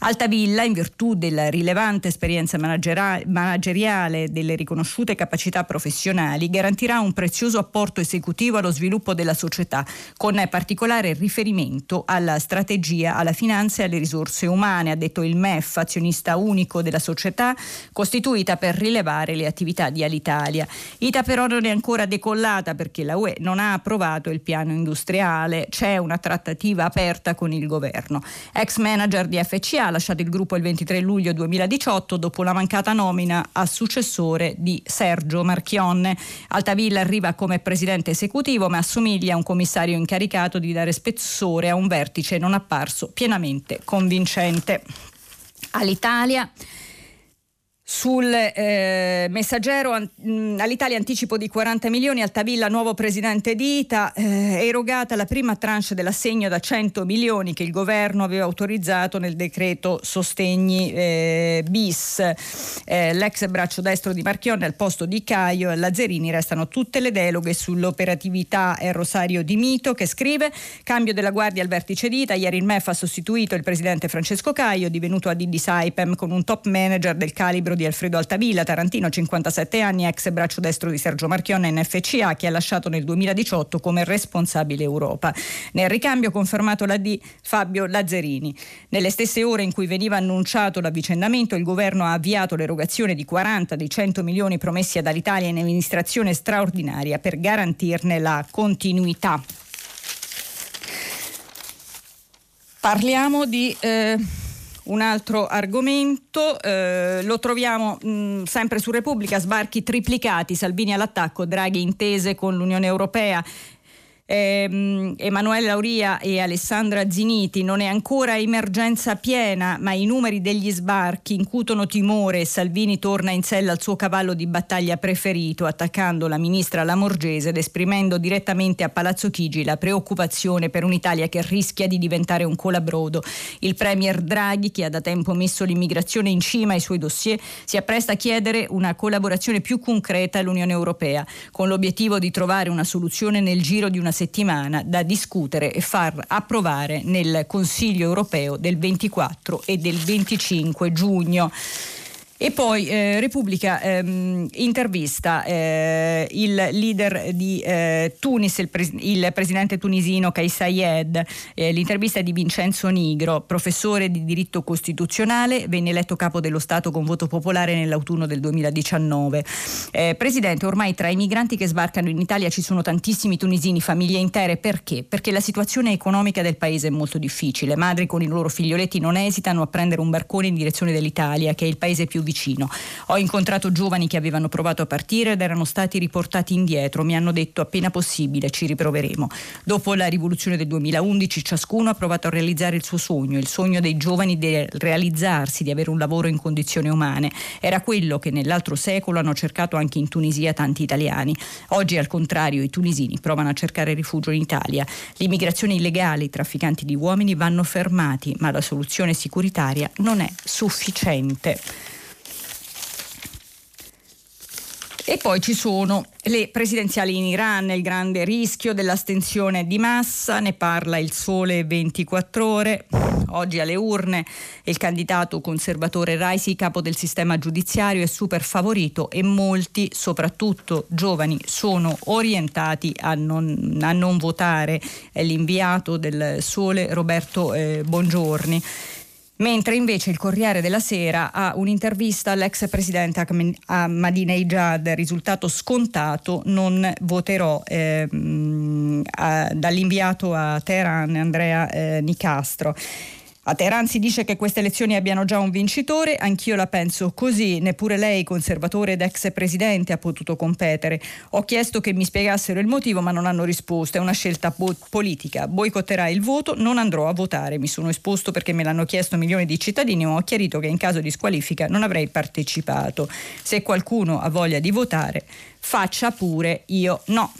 Speaker 3: Altavilla, in virtù della rilevante esperienza manageriale e delle riconosciute capacità professionali, garantirà un prezioso apporto esecutivo allo sviluppo della società, con particolare riferimento alla strategia alla finanza e alle risorse umane, ha detto il MEF, azionista unico della società, costituita per rilevare le attività di Alitalia. Ita però non è ancora decollata perché la UE non ha approvato il piano industriale, c'è una trattativa aperta con il governo. Ex manager di FCA ha lasciato il gruppo il 23 luglio 2018 dopo la mancata nomina a successore di Sergio Marchionne. Altavilla arriva come presidente esecutivo ma assomiglia a un commissario incaricato di dare spessore a un vertice non apparso pienamente convincente. All'Italia sul eh, messaggero an- mm, all'Italia anticipo di 40 milioni, Altavilla nuovo presidente di ITA, eh, erogata la prima tranche dell'assegno da 100 milioni che il governo aveva autorizzato nel decreto sostegni eh, bis. Eh, l'ex braccio destro di Marchionne al posto di Caio e Lazzerini restano tutte le deloghe sull'operatività è Rosario Di Mito che scrive cambio della guardia al vertice di ITA, ieri il MEF ha sostituito il presidente Francesco Caio divenuto ad Didi Saipem con un top manager del calibro di Alfredo Altavilla, Tarantino 57 anni, ex braccio destro di Sergio Marchionne in FCA che ha lasciato nel 2018 come responsabile Europa. Nel ricambio confermato la D Fabio Lazzarini. Nelle stesse ore in cui veniva annunciato l'avvicendamento il governo ha avviato l'erogazione di 40 dei 100 milioni promessi dall'Italia in amministrazione straordinaria per garantirne la continuità. Parliamo di eh, un altro argomento, eh, lo troviamo mh, mm, sempre su Repubblica, sbarchi triplicati, Salvini all'attacco, Draghi intese con l'Unione Europea eh, Emanuele Lauria e Alessandra Ziniti, non è ancora emergenza piena, ma i numeri degli sbarchi incutono timore Salvini torna in sella al suo cavallo di battaglia preferito, attaccando la ministra Lamorgese ed esprimendo direttamente a Palazzo Chigi la preoccupazione per un'Italia che rischia di diventare un colabrodo. Il premier Draghi, che ha da tempo messo l'immigrazione in cima ai suoi dossier, si appresta a chiedere una collaborazione più concreta all'Unione Europea, con l'obiettivo di trovare una soluzione nel giro di una settimana da discutere e far approvare nel Consiglio europeo del 24 e del 25 giugno. E poi eh, Repubblica ehm, intervista eh, il leader di eh, Tunis, il, pres- il, presidente tunisino Kais Sayed. Eh, l'intervista è di Vincenzo Nigro, professore di diritto costituzionale, venne eletto capo dello Stato con voto popolare nell'autunno del 2019. Eh, presidente, ormai tra i migranti che sbarcano in Italia ci sono tantissimi tunisini, famiglie intere. Perché? Perché la situazione economica del paese è molto difficile. Madri con i loro figlioletti non esitano a prendere un barcone in direzione dell'Italia, che è il paese più vicino. Ho incontrato giovani che avevano provato a partire ed erano stati riportati indietro. Mi hanno detto appena possibile ci riproveremo. Dopo la rivoluzione del 2011 ciascuno ha provato a realizzare il suo sogno, il sogno dei giovani di realizzarsi, di avere un lavoro in condizioni umane. Era quello che nell'altro secolo hanno cercato anche in Tunisia tanti italiani. Oggi al contrario i tunisini provano a cercare rifugio in Italia. L'immigrazione illegale, i trafficanti di uomini vanno fermati, ma la soluzione sicuritaria non è sufficiente. E poi ci sono le presidenziali in Iran, il grande rischio dell'astensione di massa, ne parla il Sole 24 ore. Oggi alle urne il candidato conservatore Raisi, capo del sistema giudiziario, è super favorito e molti, soprattutto giovani, sono orientati a non, a non votare. È l'inviato del Sole Roberto eh, Bongiorni mentre invece il Corriere della Sera ha un'intervista all'ex presidente Ahmadinejad, risultato scontato, non voterò eh, a, dall'inviato a Teheran Andrea eh, Nicastro. A Teheran si dice che queste elezioni abbiano già un vincitore, anch'io la penso così, neppure lei, conservatore ed ex presidente, ha potuto competere. Ho chiesto che mi spiegassero il motivo, ma non hanno risposto. È una scelta bo- politica. Boicotterà il voto, non andrò a votare. Mi sono esposto perché me l'hanno chiesto milioni di cittadini, ma ho chiarito che in caso di squalifica non avrei partecipato. Se qualcuno ha voglia di votare, faccia pure, io no.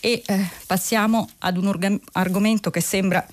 Speaker 3: E eh, passiamo ad un orga- argomento che sembra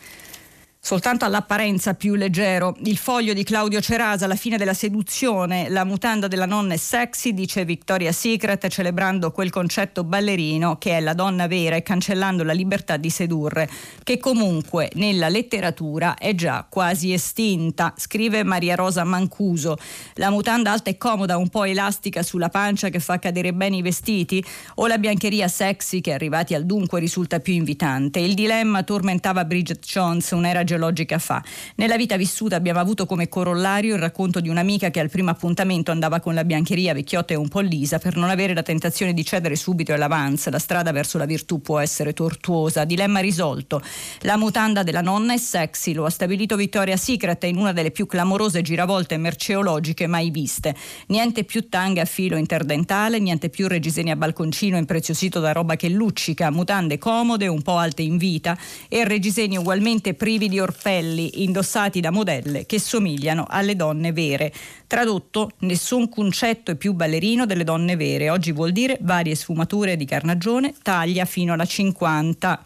Speaker 3: soltanto all'apparenza più leggero. Il foglio di Claudio Cerasa, la fine della seduzione, la mutanda della nonna è sexy, dice Victoria's Secret, celebrando quel concetto ballerino che è la donna vera e cancellando la libertà di sedurre, che comunque nella letteratura è già quasi estinta, scrive Maria Rosa Mancuso. La mutanda alta e comoda, un po' elastica sulla pancia che fa cadere bene i vestiti, o la biancheria sexy che arrivati al dunque risulta più invitante. Il dilemma tormentava Bridget Jones, un'era geologica fa. Nella vita vissuta abbiamo avuto come corollario il racconto di un'amica che al primo appuntamento andava con la biancheria vecchiotta e un po' lisa per non avere la tentazione di cedere subito all'avance. La strada verso la virtù può essere tortuosa. Dilemma risolto. La mutanda della nonna è sexy, lo ha stabilito Victoria's Secret in una delle più clamorose giravolte merceologiche mai viste. Niente più tanga a filo interdentale, niente più regiseni a balconcino impreziosito da roba che luccica, mutande comode, un po' alte in vita e regiseni ugualmente privi di orpelli indossati da modelle che somigliano alle donne vere. Tradotto, nessun concetto è più ballerino delle donne vere. Oggi vuol dire varie sfumature di carnagione, taglia fino alla 50.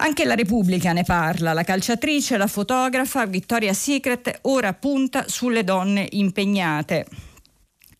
Speaker 3: Anche la Repubblica ne parla, la calciatrice, la fotografa Vittoria Secret ora punta sulle donne impegnate.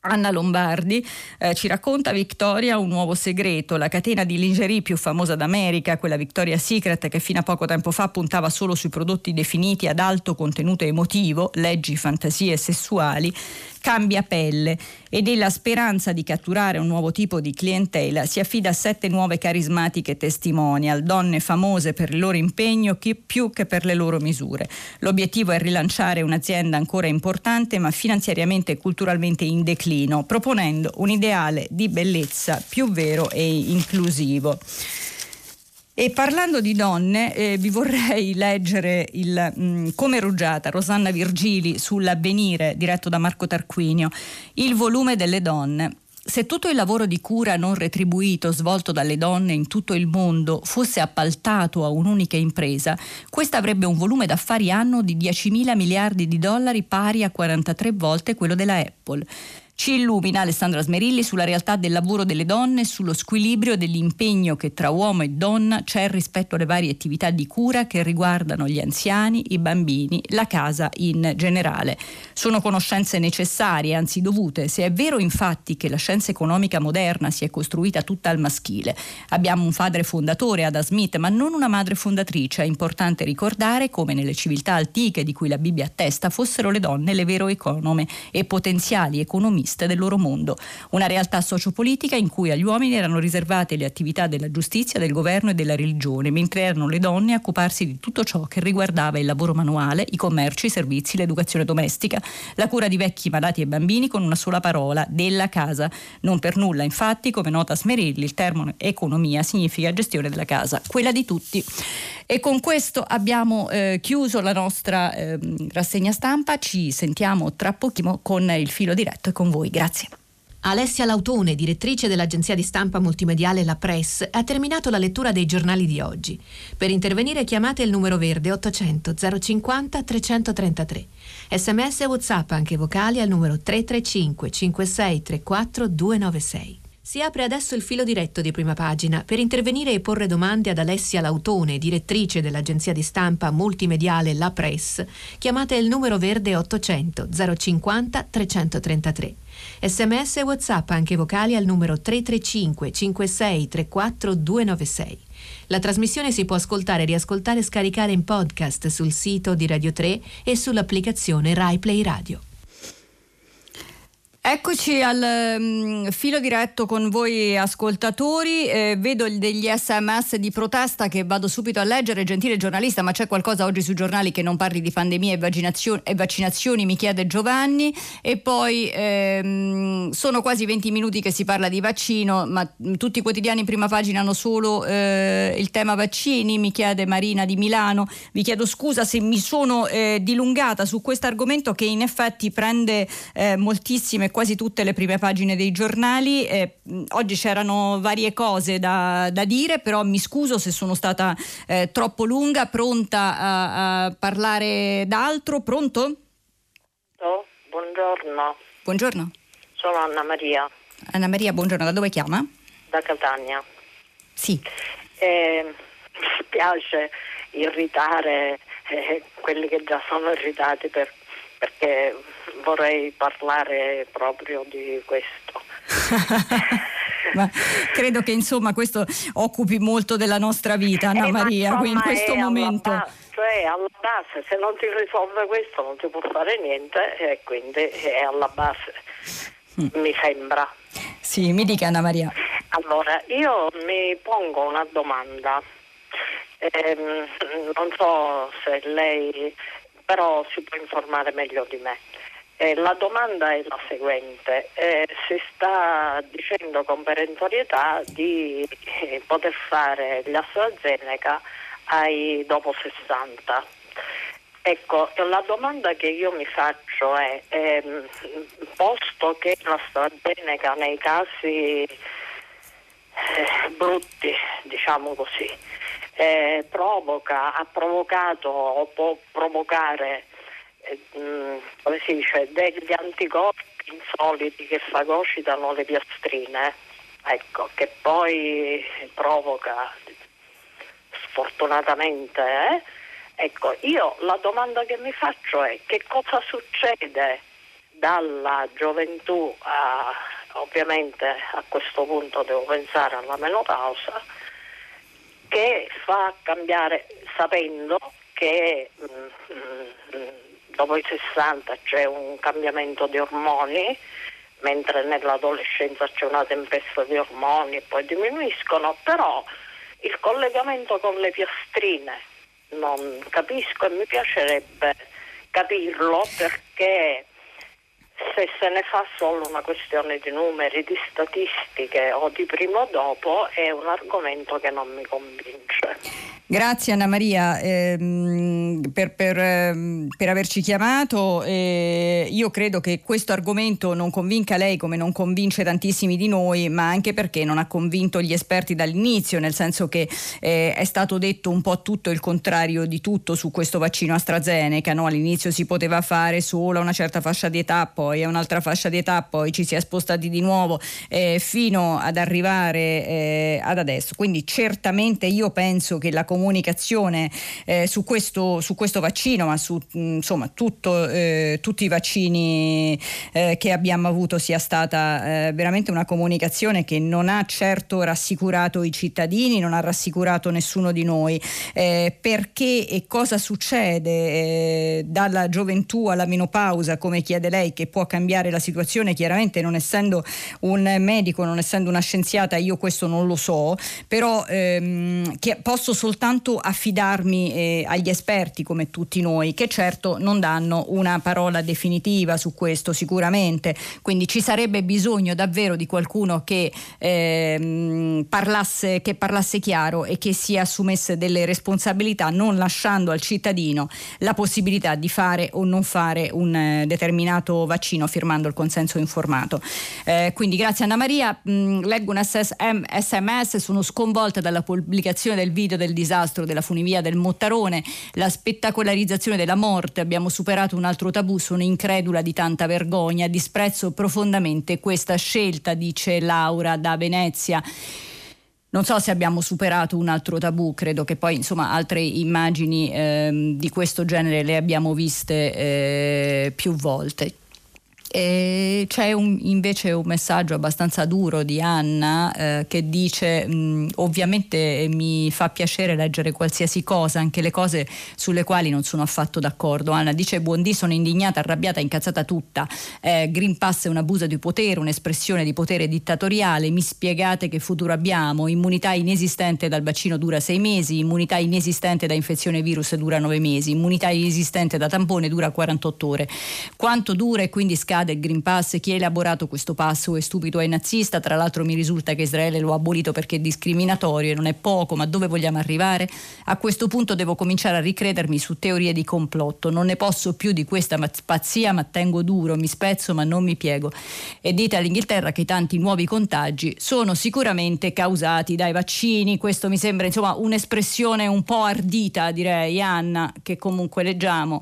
Speaker 3: Anna Lombardi eh, ci racconta Victoria un nuovo segreto, la catena di lingerie più famosa d'America, quella Victoria's Secret che fino a poco tempo fa puntava solo sui prodotti definiti ad alto contenuto emotivo, leggi, fantasie sessuali, cambia pelle e nella speranza di catturare un nuovo tipo di clientela si affida a sette nuove carismatiche testimonial, donne famose per il loro impegno più che per le loro misure. L'obiettivo è rilanciare un'azienda ancora importante ma finanziariamente e culturalmente in declino, proponendo un ideale di bellezza più vero e inclusivo. E parlando di donne, eh, vi vorrei leggere il mh, mm, Come rugiata Rosanna Virgili sull'avvenire diretto da Marco Tarquinio, il volume delle donne. Se tutto il lavoro di cura non retribuito svolto dalle donne in tutto il mondo fosse appaltato a un'unica impresa, questa avrebbe un volume d'affari anno di 10 mila miliardi di dollari pari a 43 volte quello della Apple. Ci illumina Alessandra Smerilli sulla realtà del lavoro delle donne sullo squilibrio dell'impegno che tra uomo e donna c'è rispetto alle varie attività di cura che riguardano gli anziani, i bambini, la casa in generale. Sono conoscenze necessarie, anzi dovute, se è vero infatti che la scienza economica moderna si è costruita tutta al maschile. Abbiamo un padre fondatore, Ada Smith, ma non una madre fondatrice. È importante ricordare come nelle civiltà antiche di cui la Bibbia attesta fossero le donne le vero econome e potenziali economiste protagoniste del loro mondo. Una realtà sociopolitica in cui agli uomini erano riservate le attività della giustizia, del governo e della religione, mentre erano le donne a occuparsi di tutto ciò che riguardava il lavoro manuale, i commerci, i servizi, l'educazione domestica, la cura di vecchi, malati e bambini con una sola parola, della casa. Non per nulla, infatti, come nota Smerilli, il termine economia significa gestione della casa, quella di tutti. E con questo abbiamo eh, chiuso la nostra eh, rassegna stampa, ci sentiamo tra pochissimo con il filo diretto e con voi. Grazie.
Speaker 2: Alessia Lautone, direttrice dell'agenzia di stampa multimediale La Press, ha terminato la lettura dei giornali di oggi. Per intervenire chiamate il numero verde 800 050 333. Sms e WhatsApp anche vocali al numero 335 56 34 296. Si apre adesso il filo diretto di prima pagina per intervenire e porre domande ad Alessia Lautone, direttrice dell'agenzia di stampa multimediale La Press. Chiamate il numero verde 800 050 333. Sms e WhatsApp anche vocali al numero 335 56 34 296. La trasmissione si può ascoltare, riascoltare e scaricare in podcast sul sito di Radio 3 e sull'applicazione Rai Play Radio.
Speaker 3: Eccoci al um, filo diretto con voi ascoltatori, eh, vedo degli sms di protesta che vado subito a leggere, gentile giornalista ma c'è qualcosa oggi sui giornali che non parli di pandemia e, vaccinazioni, e vaccinazioni mi chiede Giovanni. E poi ehm, sono quasi 20 minuti che si parla di vaccino ma tutti i quotidiani in prima pagina hanno solo eh, il tema vaccini, mi chiede Marina di Milano, vi chiedo scusa se mi sono eh, dilungata su questo argomento che in effetti prende eh, moltissime quasi tutte le prime pagine dei giornali. Eh, oggi c'erano varie cose da, da, dire, però mi scuso se sono stata eh, troppo lunga, pronta a, a parlare d'altro. Pronto?
Speaker 1: Oh, buongiorno.
Speaker 3: Buongiorno.
Speaker 1: Sono Anna Maria.
Speaker 3: Anna Maria, buongiorno. Da dove chiama?
Speaker 1: Da Catania.
Speaker 3: Sì.
Speaker 1: Eh, mi spiace irritare quelli che già sono irritati per, perché vorrei parlare proprio di questo.
Speaker 3: Ma credo che insomma questo occupi molto della nostra vita, Anna eh, Maria, qui in questo momento.
Speaker 1: Base, cioè alla base, se non si risolve questo non si può fare niente e quindi è alla base, mm. mi sembra.
Speaker 3: Sì, mi dica Anna Maria.
Speaker 1: Allora, io mi pongo una domanda. Eh, non so se lei però si può informare meglio di me. Eh, la domanda è la seguente, eh, si sta dicendo con perentorietà di eh, poter fare gli AstraZeneca ai dopo 60. Ecco, la domanda che io mi faccio è, ehm, posto che l'AstraZeneca nei casi eh, brutti, diciamo così, eh, provoca, ha provocato o può provocare eh, come si dice, degli anticorpi insoliti che fagocitano le piastrine, ecco, che poi provoca sfortunatamente, eh? ecco, io la domanda che mi faccio è che cosa succede dalla gioventù a, ovviamente a questo punto devo pensare alla menopausa, che fa cambiare sapendo che mm, mm, dopo i 60 c'è un cambiamento di ormoni, mentre nell'adolescenza c'è una tempesta di ormoni e poi diminuiscono, però il collegamento con le piastrine non capisco e mi piacerebbe capirlo perché se se ne fa solo una questione di numeri, di statistiche o di prima o dopo è un argomento che non mi convince.
Speaker 3: Grazie Anna Maria ehm, per, per, ehm, per, averci chiamato. Eh, io credo che questo argomento non convinca lei come non convince tantissimi di noi, ma anche perché non ha convinto gli esperti dall'inizio, nel senso che eh, è stato detto un po' tutto il contrario di tutto su questo vaccino AstraZeneca. No? All'inizio si poteva fare solo a una certa fascia di età, poi a un'altra fascia di età, poi ci si è spostati di nuovo eh, fino ad arrivare eh, ad adesso. Quindi certamente io penso che la comunicazione eh, su, questo, su, questo, vaccino, ma su insomma, tutto, eh, tutti i vaccini eh, che abbiamo avuto sia stata eh, veramente una comunicazione che non ha certo rassicurato i cittadini, non ha rassicurato nessuno di noi. Perché e cosa succede dalla gioventù alla menopausa, come chiede lei, che può cambiare la situazione? Chiaramente non essendo un medico, non essendo una scienziata, io questo non lo so, però ehm, posso soltanto affidarmi eh, agli esperti come tutti noi, che certo non danno una parola definitiva su questo sicuramente, quindi ci sarebbe bisogno davvero di qualcuno che, ehm, parlasse, che parlasse chiaro e che si assumesse delle responsabilità, non lasciando al cittadino la possibilità di fare o non fare un eh, determinato vaccino firmando il consenso informato. Eh, quindi grazie Anna Maria, mh, mm, leggo un sms, sono sconvolta dalla pubblicazione del video del disastro della funivia del Mottarone, la spettacolarizzazione della morte, abbiamo superato un altro tabù, sono incredula di tanta vergogna, disprezzo profondamente questa scelta, dice Laura da Venezia. Non so se abbiamo superato un altro tabù, credo che poi insomma altre immagini ehm, di questo genere le abbiamo viste eh, più volte. E c'è un, invece un messaggio abbastanza duro di Anna eh, che dice mh, ovviamente mi fa piacere leggere qualsiasi cosa, anche le cose sulle quali non sono affatto d'accordo. Anna dice buondì sono indignata, arrabbiata, incazzata tutta. Eh, Green Pass è un abuso di potere, un'espressione di potere dittatoriale. Mi spiegate che futuro abbiamo? Immunità inesistente dal vaccino dura sei mesi, immunità inesistente da infezione virus dura nove mesi, immunità inesistente da tampone dura 48 ore. Quanto dura e quindi scade del Green Pass, chi ha elaborato questo passo è stupido e nazista, tra l'altro mi risulta che Israele lo ha abolito perché è discriminatorio e non è poco, ma dove vogliamo arrivare? A questo punto devo cominciare a ricredermi su teorie di complotto, non ne posso più di questa pazzia, ma tengo duro, mi spezzo ma non mi piego. E dite all'Inghilterra che i tanti nuovi contagi sono sicuramente causati dai vaccini, questo mi sembra insomma un'espressione un po' ardita direi, Anna, che comunque leggiamo.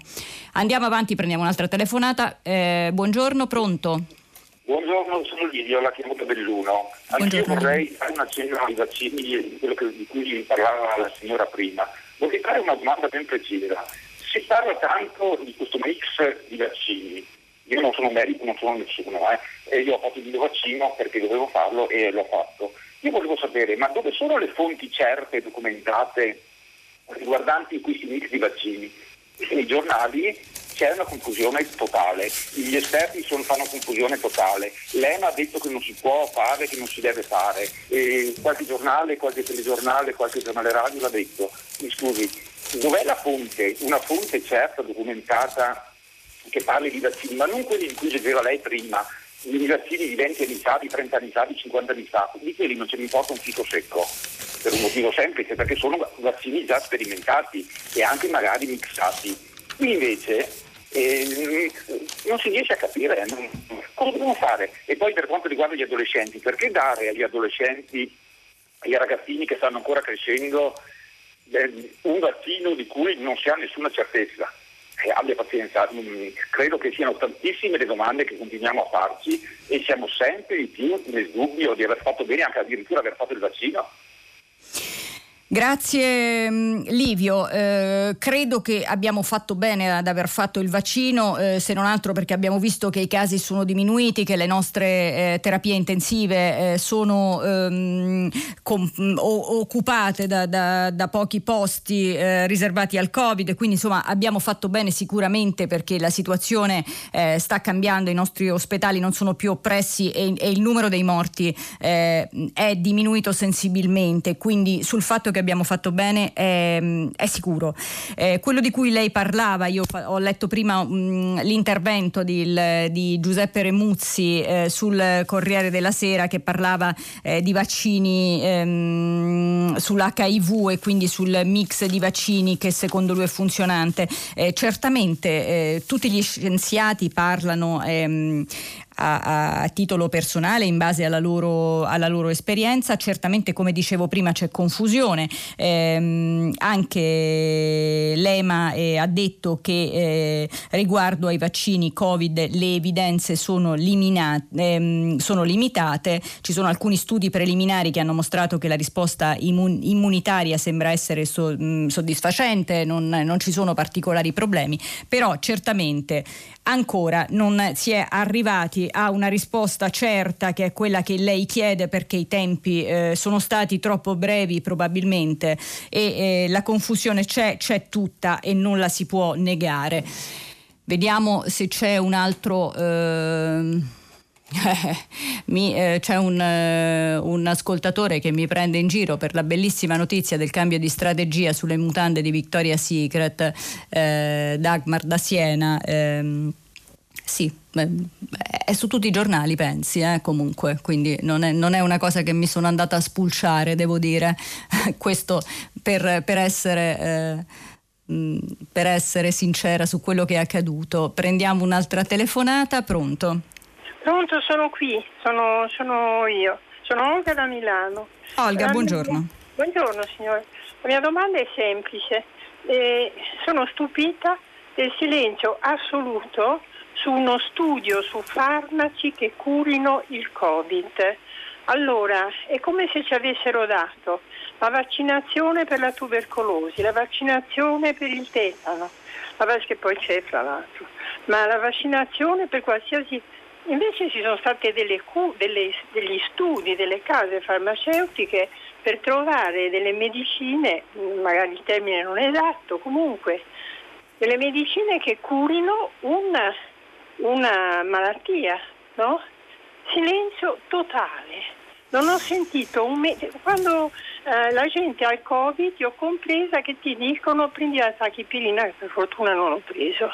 Speaker 3: Andiamo avanti, prendiamo un'altra telefonata. Eh, buongiorno, pronto?
Speaker 4: Buongiorno, sono Livio, la chiamo da Belluno. Anche io vorrei fare una cena ai vaccini, di cui parlava la signora prima. Vorrei fare una domanda ben precisa. Si parla tanto di questo mix di vaccini. Io non sono medico, non sono nessuno, eh, e io ho fatto il mio vaccino perché dovevo farlo e l'ho fatto. Io volevo sapere, ma dove sono le fonti certe, documentate, riguardanti questi mix di vaccini? nei giornali c'è una confusione totale, gli esperti sono, fanno confusione totale, l'EMA ha detto che non si può fare, che non si deve fare, e qualche giornale, qualche telegiornale, qualche giornale radio l'ha detto. Mi scusi, dov'è la fonte? Una fonte certa, documentata, che parli di vaccini, ma non quelli in cui leggeva lei prima, i vaccini di 20 anni fa, di 30 anni fa, di 50 anni fa, di quelli non ce ne importa un fico secco per un motivo semplice, perché sono vaccini già sperimentati e anche magari mixati. Qui invece eh, non si riesce a capire cosa dobbiamo fare. E poi per quanto riguarda gli adolescenti, perché dare agli adolescenti, ai ragazzini che stanno ancora crescendo, eh, un vaccino di cui non si ha nessuna certezza? Eh, abbia pazienza, mm, credo che siano tantissime le domande che continuiamo a farci e siamo sempre di più nel dubbio di aver fatto bene, anche addirittura aver fatto il vaccino.
Speaker 3: Grazie mm, Livio, eh, credo che abbiamo fatto bene ad aver fatto il vaccino, eh, se non altro perché abbiamo visto che i casi sono diminuiti, che le nostre eh, terapie intensive eh, sono ehm, com- o- occupate da, da, da, pochi posti eh, riservati al Covid, quindi insomma abbiamo fatto bene sicuramente perché la situazione eh, sta cambiando, i nostri ospedali non sono più oppressi e, e il numero dei morti è diminuito sensibilmente, quindi sul fatto che che abbiamo fatto bene è, è sicuro. Eh, quello di cui lei parlava, io ho letto prima mh, mm, l'intervento di, di, Giuseppe Remuzzi eh, sul Corriere della Sera che parlava eh, di vaccini ehm, sull'HIV e quindi sul mix di vaccini che secondo lui è funzionante. Eh, certamente eh, tutti gli scienziati parlano ehm, a, a, titolo personale in base alla loro, alla loro, esperienza. Certamente, come dicevo prima, c'è confusione. Eh, anche l'EMA eh, ha detto che eh, riguardo ai vaccini Covid le evidenze sono, liminate, ehm, sono, limitate. Ci sono alcuni studi preliminari che hanno mostrato che la risposta immun- immunitaria sembra essere so- mh, soddisfacente, non, non ci sono particolari problemi, però certamente ancora non si è arrivati a una risposta certa che è quella che lei chiede perché i tempi eh, sono stati troppo brevi probabilmente e eh, la confusione c'è, c'è tutta e non la si può negare. Vediamo se c'è un altro... Eh, mi, eh, c'è un, eh, un, ascoltatore che mi prende in giro per la bellissima notizia del cambio di strategia sulle mutande di Victoria's Secret, eh, Dagmar da Siena. Ehm, sì, è su tutti i giornali, pensi, eh, comunque, quindi non è, non è, una cosa che mi sono andata a spulciare, devo dire, questo per, per essere... Eh, per essere sincera su quello che è accaduto. Prendiamo un'altra telefonata, pronto?
Speaker 5: Pronto, sono qui, sono, sono io, sono Olga da Milano.
Speaker 3: Olga, buongiorno.
Speaker 5: buongiorno signore, la mia domanda è semplice, eh, sono stupita del silenzio assoluto su uno studio su farmaci che curino il Covid. Allora, è come se ci avessero dato la vaccinazione per la tubercolosi, la vaccinazione per il tetano, la, che poi c'è fra l'altro, ma la vaccinazione per qualsiasi Invece ci sono stati degli studi delle case farmaceutiche per trovare delle medicine, magari il termine non è esatto, comunque delle medicine che curino una, una malattia, no? Silenzio totale. Non ho sentito un me- quando eh, la gente ha il Covid, ho compresa che ti dicono prendi la tachipirina, che per fortuna non ho preso.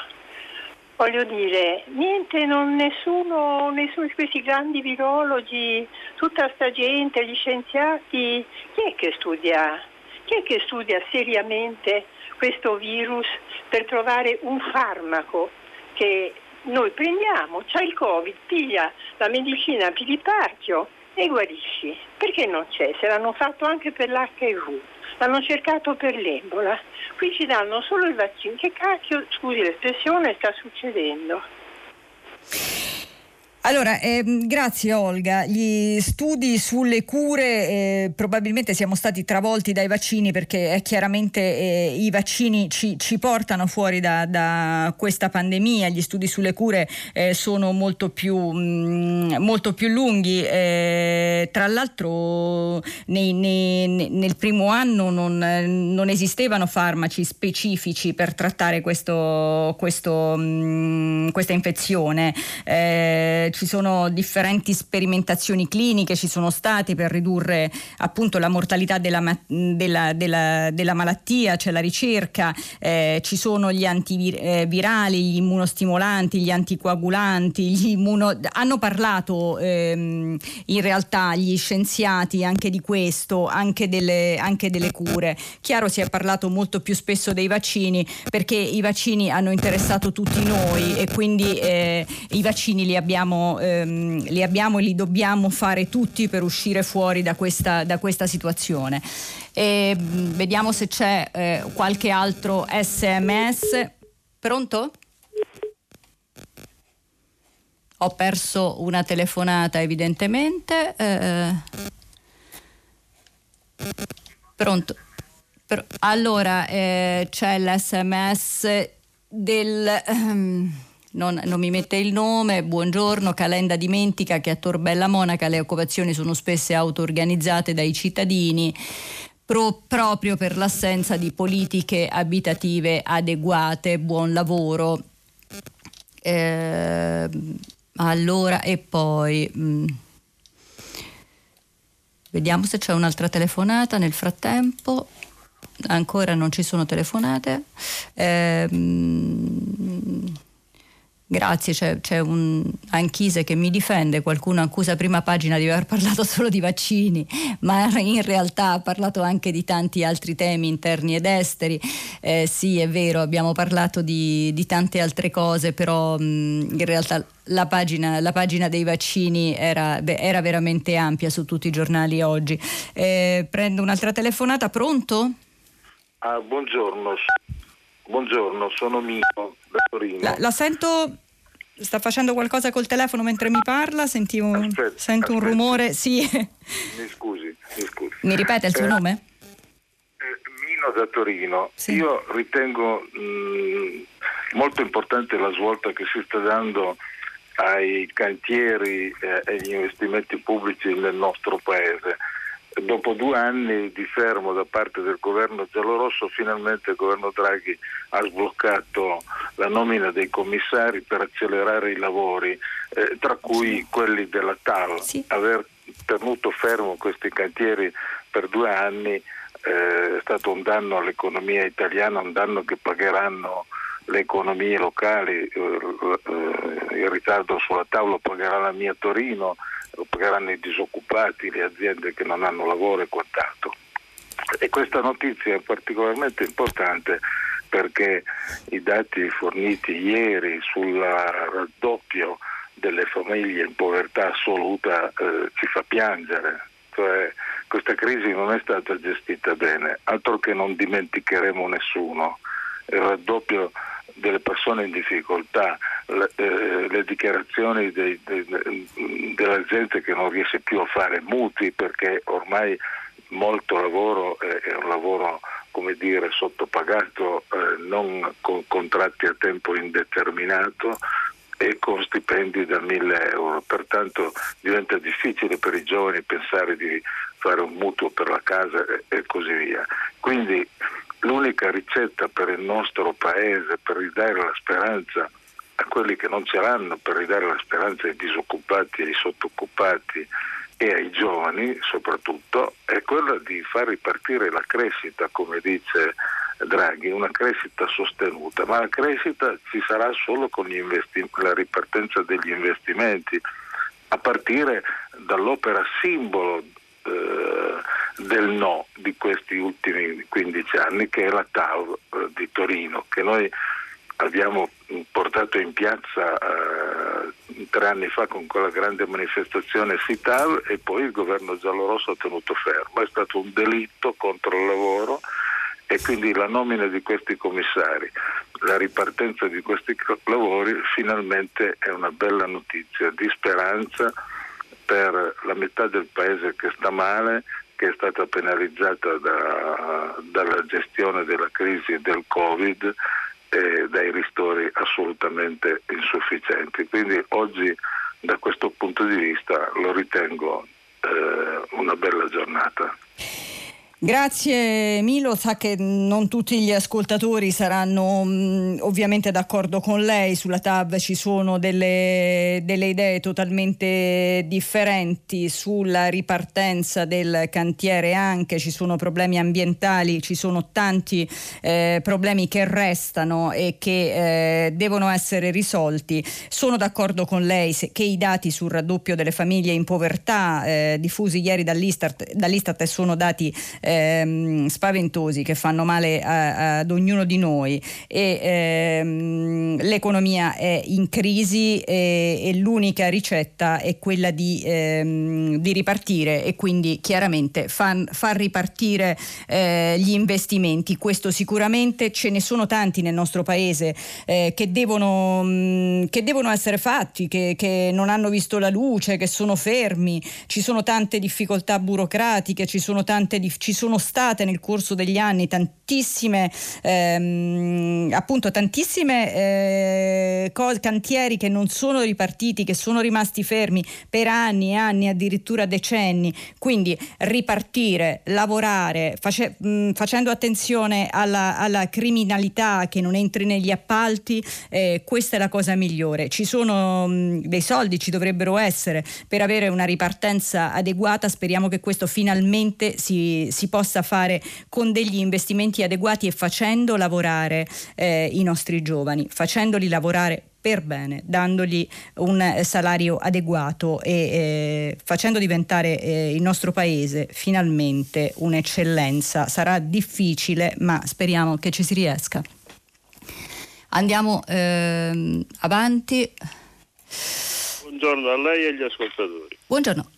Speaker 5: Voglio dire, niente, non, nessuno, nessuno di questi grandi virologi, tutta sta gente, gli scienziati, chi è che studia? Chi è che studia seriamente questo virus per trovare un farmaco che noi prendiamo, c'è il Covid, piglia la medicina pilipacchio e guarisci. Perché non c'è? Se l'hanno fatto anche per l'HIV, l'hanno cercato per l'Ebola. Qui ci danno solo il vaccino. Che cacchio, scusi l'espressione, sta succedendo?
Speaker 3: Allora, ehm, grazie Olga. Gli studi sulle cure eh, probabilmente siamo stati travolti dai vaccini perché eh, chiaramente eh, i vaccini ci, ci portano fuori da, da, questa pandemia. Gli studi sulle cure eh, sono molto più, mh, mm, molto più lunghi. Eh, tra l'altro nei, nei, nel primo anno non, non, esistevano farmaci specifici per trattare questo, questo, mh, mm, questa infezione eh, ci sono differenti sperimentazioni cliniche, ci sono state per ridurre appunto la mortalità della, della, della, della malattia, c'è la ricerca, eh, ci sono gli antivirali, gli immunostimolanti, gli anticoagulanti, gli immuno... hanno parlato ehm, in realtà gli scienziati anche di questo, anche delle, anche delle cure. Chiaro si è parlato molto più spesso dei vaccini perché i vaccini hanno interessato tutti noi e quindi eh, i vaccini li abbiamo ehm, li abbiamo e li dobbiamo fare tutti per uscire fuori da questa, da questa situazione. E, mm, vediamo se c'è eh, qualche altro sms. Pronto? Ho perso una telefonata evidentemente. Eh, pronto? allora eh, c'è l'sms del... Um, non, non, mi mette il nome, buongiorno, Calenda dimentica che a Torbella Monaca le occupazioni sono spesse auto-organizzate dai cittadini pro, proprio per l'assenza di politiche abitative adeguate, buon lavoro. Eh, allora, e poi... Mh, mm, vediamo se c'è un'altra telefonata nel frattempo ancora non ci sono telefonate. Eh, Grazie, c'è, c'è un Anchise che mi difende, qualcuno accusa prima pagina di aver parlato solo di vaccini, ma in realtà ha parlato anche di tanti altri temi interni ed esteri. Eh, sì, è vero, abbiamo parlato di, di tante altre cose, però mh, in realtà la pagina, la pagina, dei vaccini era, beh, era, veramente ampia su tutti i giornali oggi. Eh, prendo un'altra telefonata, pronto?
Speaker 6: Ah, buongiorno. buongiorno, sono Mino da Torino.
Speaker 3: La, la sento sta facendo qualcosa col telefono mentre mi parla? Senti un, aspetta, sento aspetta. un rumore? Sì.
Speaker 6: Mi scusi, mi scusi.
Speaker 3: Mi ripete il suo eh, nome?
Speaker 6: Eh, Mino da Torino. Sì. Io ritengo mh, mm, molto importante la svolta che si sta dando ai cantieri e eh, agli investimenti pubblici nel nostro paese dopo due anni di fermo da parte del governo giallorosso, finalmente il governo Draghi ha sbloccato la nomina dei commissari per accelerare i lavori, eh, tra cui quelli della TAL. Sì. Aver tenuto fermo questi cantieri per due anni eh, è stato un danno all'economia italiana, un danno che pagheranno le economie locali, eh, eh il ritardo sulla tavola pagherà la mia Torino lo pagheranno i disoccupati, le aziende che non hanno lavoro e quant'altro. E questa notizia è particolarmente importante perché i dati forniti ieri sul raddoppio delle famiglie in povertà assoluta eh, ci fa piangere. Cioè, questa crisi non è stata gestita bene, altro che non dimenticheremo nessuno. Il raddoppio delle persone in difficoltà, le, eh, le dichiarazioni dei, dei, della gente che non riesce più a fare mutui perché ormai molto lavoro è, è un lavoro come dire sottopagato, eh, non con contratti a tempo indeterminato e con stipendi da 1000 euro. Pertanto diventa difficile per i giovani pensare di fare un mutuo per la casa e, e così via. Quindi l'unica ricetta per il nostro paese, per ridare la speranza a quelli che non ce l'hanno, per ridare la speranza ai disoccupati, ai sottoccupati e ai giovani soprattutto, è quella di far ripartire la crescita, come dice Draghi, una crescita sostenuta, ma la crescita ci sarà solo con investi- la ripartenza degli investimenti, a partire dall'opera simbolo eh, del no di questi ultimi 15 anni che è la TAV eh, di Torino che noi abbiamo portato in piazza eh, tre anni fa con quella grande manifestazione SITAV e poi il governo giallorosso ha tenuto fermo. È stato un delitto contro il lavoro e quindi la nomina di questi commissari, la ripartenza di questi lavori finalmente è una bella notizia di speranza per la metà del paese che sta male, che è stata penalizzata da, dalla gestione della crisi del Covid e dai ristori assolutamente insufficienti. Quindi oggi da questo punto di vista lo ritengo eh, una bella giornata.
Speaker 3: Grazie Milo, sa che non tutti gli ascoltatori saranno mh, mm, ovviamente d'accordo con lei, sulla TAV ci sono delle, delle, idee totalmente differenti sulla ripartenza del cantiere anche, ci sono problemi ambientali, ci sono tanti eh, problemi che restano e che eh, devono essere risolti. Sono d'accordo con lei se, che i dati sul raddoppio delle famiglie in povertà eh, diffusi ieri dall'Istat, dall'Istat sono dati eh, ehm, spaventosi che fanno male a, ad ognuno di noi e ehm, l'economia è in crisi e, e, l'unica ricetta è quella di, ehm, di ripartire e quindi chiaramente far, far ripartire eh, gli investimenti. Questo sicuramente ce ne sono tanti nel nostro paese eh, che, devono, mh, che, devono, essere fatti, che, che non hanno visto la luce, che sono fermi, ci sono tante difficoltà burocratiche, ci sono, tante, ci sono state nel corso degli anni tantissime, ehm, appunto, tantissime eh, cose, cantieri che non sono ripartiti, che sono rimasti fermi per anni e anni, addirittura decenni. Quindi ripartire, lavorare, face, mh, facendo attenzione alla, alla, criminalità che non entri negli appalti, eh, questa è la cosa migliore. Ci sono mh, dei soldi, ci dovrebbero essere per avere una ripartenza adeguata. Speriamo che questo finalmente si, si possa fare con degli investimenti adeguati e facendo lavorare eh, i nostri giovani, facendoli lavorare per bene, dandogli un salario adeguato e eh, facendo diventare eh, il nostro paese finalmente un'eccellenza. Sarà difficile, ma speriamo che ci si riesca. Andiamo ehm, avanti.
Speaker 7: Buongiorno a lei e agli ascoltatori.
Speaker 3: Buongiorno.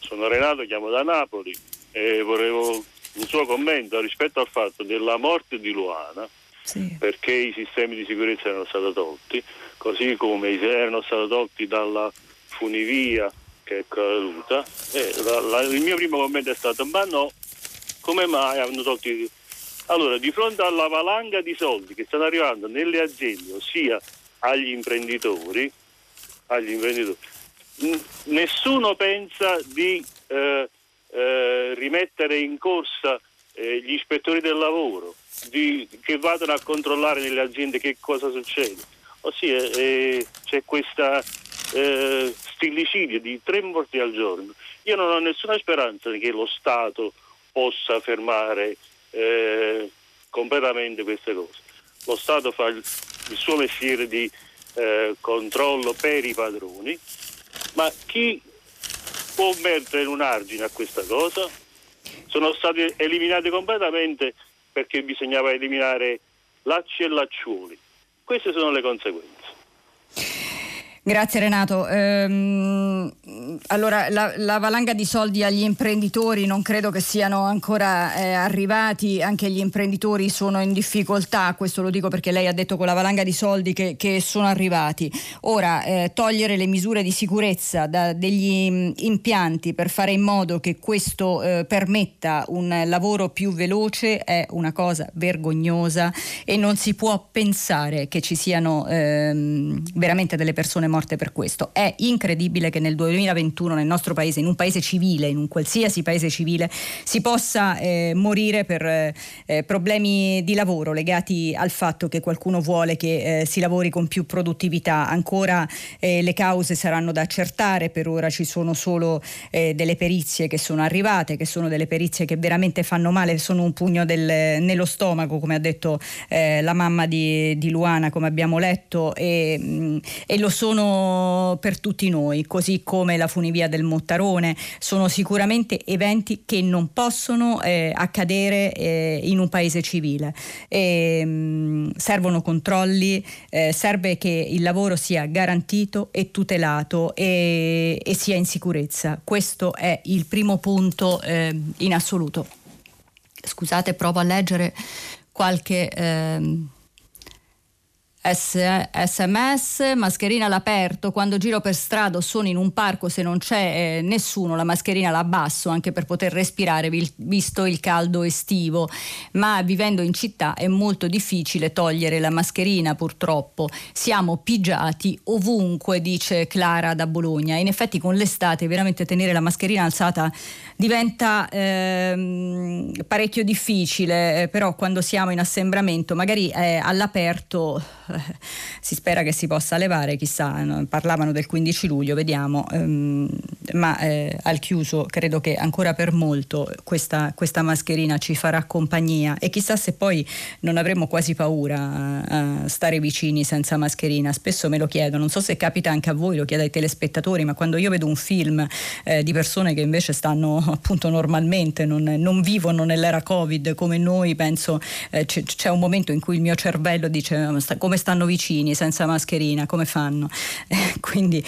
Speaker 7: Sono Renato, chiamo da Napoli e volevo un suo commento rispetto al fatto della morte di Luana, sì. perché i sistemi di sicurezza erano stati tolti così come erano stati tolti dalla funivia che è caduta. La, la, il mio primo commento è stato: ma no, come mai hanno tolti? Allora, di fronte alla valanga di soldi che stanno arrivando nelle aziende, ossia agli imprenditori, agli imprenditori nessuno pensa di eh, eh, rimettere in corsa eh, gli ispettori del lavoro, di, che vadano a controllare nelle aziende che cosa succede ossia eh, c'è questa eh, stillicidio di tre morti al giorno. Io non ho nessuna speranza che lo Stato possa fermare eh, completamente queste cose. Lo Stato fa il, il suo mestiere di eh, controllo per i padroni, ma chi può mettere un argine a questa cosa? Sono stati eliminati completamente perché bisognava eliminare lacci e lacciuoli queste sono le conseguenze.
Speaker 3: Grazie Renato. Ehm, allora, la, la, valanga di soldi agli imprenditori non credo che siano ancora eh, arrivati, anche gli imprenditori sono in difficoltà, questo lo dico perché lei ha detto con la valanga di soldi che, che sono arrivati. Ora, eh, togliere le misure di sicurezza da degli mh, impianti per fare in modo che questo eh, permetta un lavoro più veloce è una cosa vergognosa e non si può pensare che ci siano ehm, veramente delle persone morte morte per questo. È incredibile che nel 2021 nel nostro paese, in un paese civile, in un qualsiasi paese civile, si possa eh, morire per eh, problemi di lavoro legati al fatto che qualcuno vuole che eh, si lavori con più produttività. Ancora eh, le cause saranno da accertare, per ora ci sono solo eh, delle perizie che sono arrivate, che sono delle perizie che veramente fanno male, sono un pugno del, nello stomaco, come ha detto eh, la mamma di, di, Luana, come abbiamo letto, e, mm, e lo sono per tutti noi, così come la funivia del Mottarone. Sono sicuramente eventi che non possono eh, accadere eh, in un paese civile. E, mh, mm, servono controlli, eh, serve che il lavoro sia garantito e tutelato e, e, sia in sicurezza. Questo è il primo punto eh, in assoluto. Scusate, provo a leggere qualche ehm, sms, mascherina all'aperto, quando giro per strada o sono in un parco se non c'è eh, nessuno la mascherina la abbasso anche per poter respirare visto il caldo estivo, ma vivendo in città è molto difficile togliere la mascherina purtroppo, siamo pigiati ovunque dice Clara da Bologna, in effetti con l'estate veramente tenere la mascherina alzata diventa ehm, parecchio difficile, eh, però quando siamo in assembramento magari eh, all'aperto si spera che si possa levare, chissà, no? parlavano del 15 luglio, vediamo, ehm, ma eh, al chiuso credo che ancora per molto questa, questa, mascherina ci farà compagnia e chissà se poi non avremo quasi paura a, a, stare vicini senza mascherina, spesso me lo chiedo, non so se capita anche a voi, lo chiedo ai telespettatori, ma quando io vedo un film eh, di persone che invece stanno appunto normalmente, non, non vivono nell'era Covid come noi, penso eh, c- c'è un momento in cui il mio cervello dice come stanno vicini senza mascherina, come fanno? Eh, quindi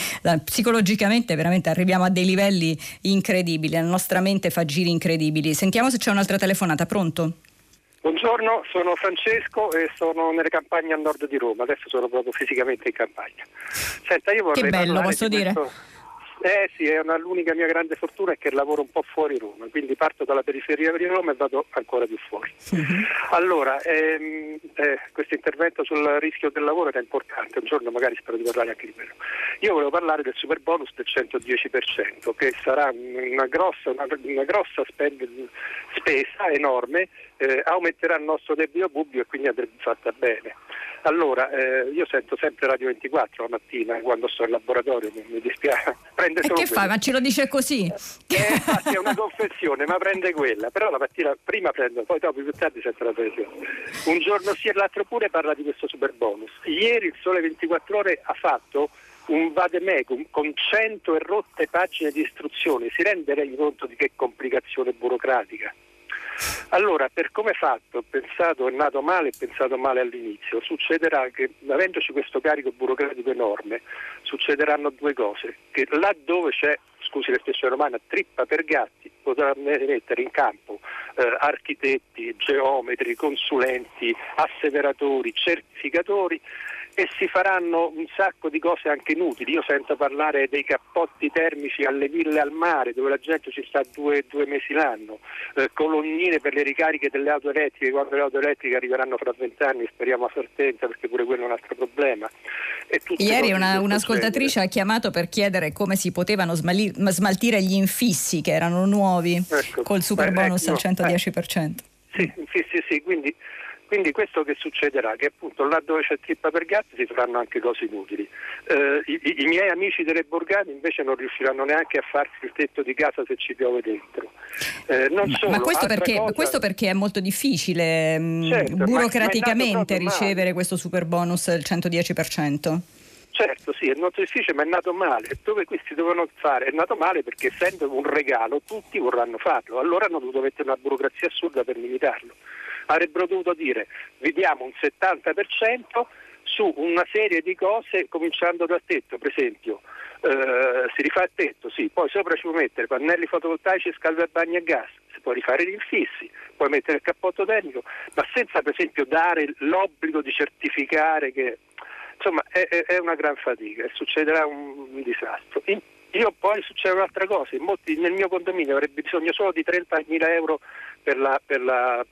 Speaker 3: psicologicamente veramente arriviamo a dei livelli incredibili, la nostra mente fa giri incredibili. Sentiamo se c'è un'altra telefonata, pronto?
Speaker 8: Buongiorno, sono Francesco e sono nelle campagne a nord di Roma, adesso sono proprio fisicamente in campagna.
Speaker 3: Senta, io vorrei che bello, posso dire?
Speaker 8: Questo... Eh sì, è una, l'unica mia grande fortuna è che lavoro un po' fuori Roma, quindi parto dalla periferia di Roma e vado ancora più fuori. Uh-huh. Allora, ehm, eh, questo intervento sul rischio del lavoro era importante, un giorno magari spero di parlare anche di quello. Io volevo parlare del super bonus del 110%, che sarà una grossa, una, una grossa spend, spesa enorme, eh, aumenterà il nostro debito pubblico e quindi andrebbe fatta bene. Allora, eh, io sento sempre Radio 24 la mattina quando sto in laboratorio, mi dispiace, prende solo
Speaker 3: E che
Speaker 8: quella.
Speaker 3: fa? Ma ce lo dice così?
Speaker 8: Eh, infatti è una confessione, ma prende quella. Però la mattina prima prendo, poi dopo più tardi sento la pressione. Un giorno sì e l'altro pure parla di questo super bonus. Ieri il Sole 24 Ore ha fatto un vademecum con 100 e rotte pagine di istruzioni. Si rende conto di che complicazione burocratica? Allora, per come è fatto, pensato, è nato male e pensato male all'inizio, succederà che, avendoci questo carico burocratico enorme, succederanno due cose, che laddove c'è, scusi l'espressione romana, trippa per gatti, potranno mettere in campo eh, architetti, geometri, consulenti, asseveratori, certificatori e si faranno un sacco di cose anche inutili. Io sento parlare dei cappotti termici alle ville al mare dove la gente ci sta due, due mesi l'anno, eh, colonnine per le ricariche delle auto elettriche quando le auto elettriche arriveranno fra vent'anni, speriamo a Fortenza perché pure quello è un altro problema.
Speaker 3: Ieri una, un'ascoltatrice ha chiamato per chiedere come si potevano smali- smaltire gli infissi che erano nuovi ecco, col super bonus ecco, al 110%.
Speaker 8: Eh, sì, sì, sì, quindi quindi questo che succederà? Che appunto là dove c'è trippa per gatti si faranno anche cose inutili. Eh, i, i, miei amici delle borgate invece non riusciranno neanche a farsi il tetto di casa se ci piove dentro.
Speaker 3: Eh, ma, solo, ma questo, perché, cosa... questo, perché, è molto difficile mm, certo, burocraticamente ricevere questo super bonus del 110%?
Speaker 8: Certo, sì, è molto difficile, ma è nato male. Dove questi dovevano fare? È nato male perché essendo un regalo tutti vorranno farlo. Allora hanno dovuto mettere una burocrazia assurda per limitarlo avrebbero dovuto dire vi diamo un 70% su una serie di cose cominciando dal tetto, per esempio. Eh, si rifà il tetto, sì, poi sopra ci puoi mettere pannelli fotovoltaici, scalda bagni a gas, si può rifare gli infissi, puoi mettere il cappotto tecnico, ma senza per esempio dare l'obbligo di certificare che insomma è, è una gran fatica e succederà un, un disastro. In, io poi succede un'altra cosa, molti, nel mio condominio avrebbe bisogno solo di 30.000 euro per, la, per, la,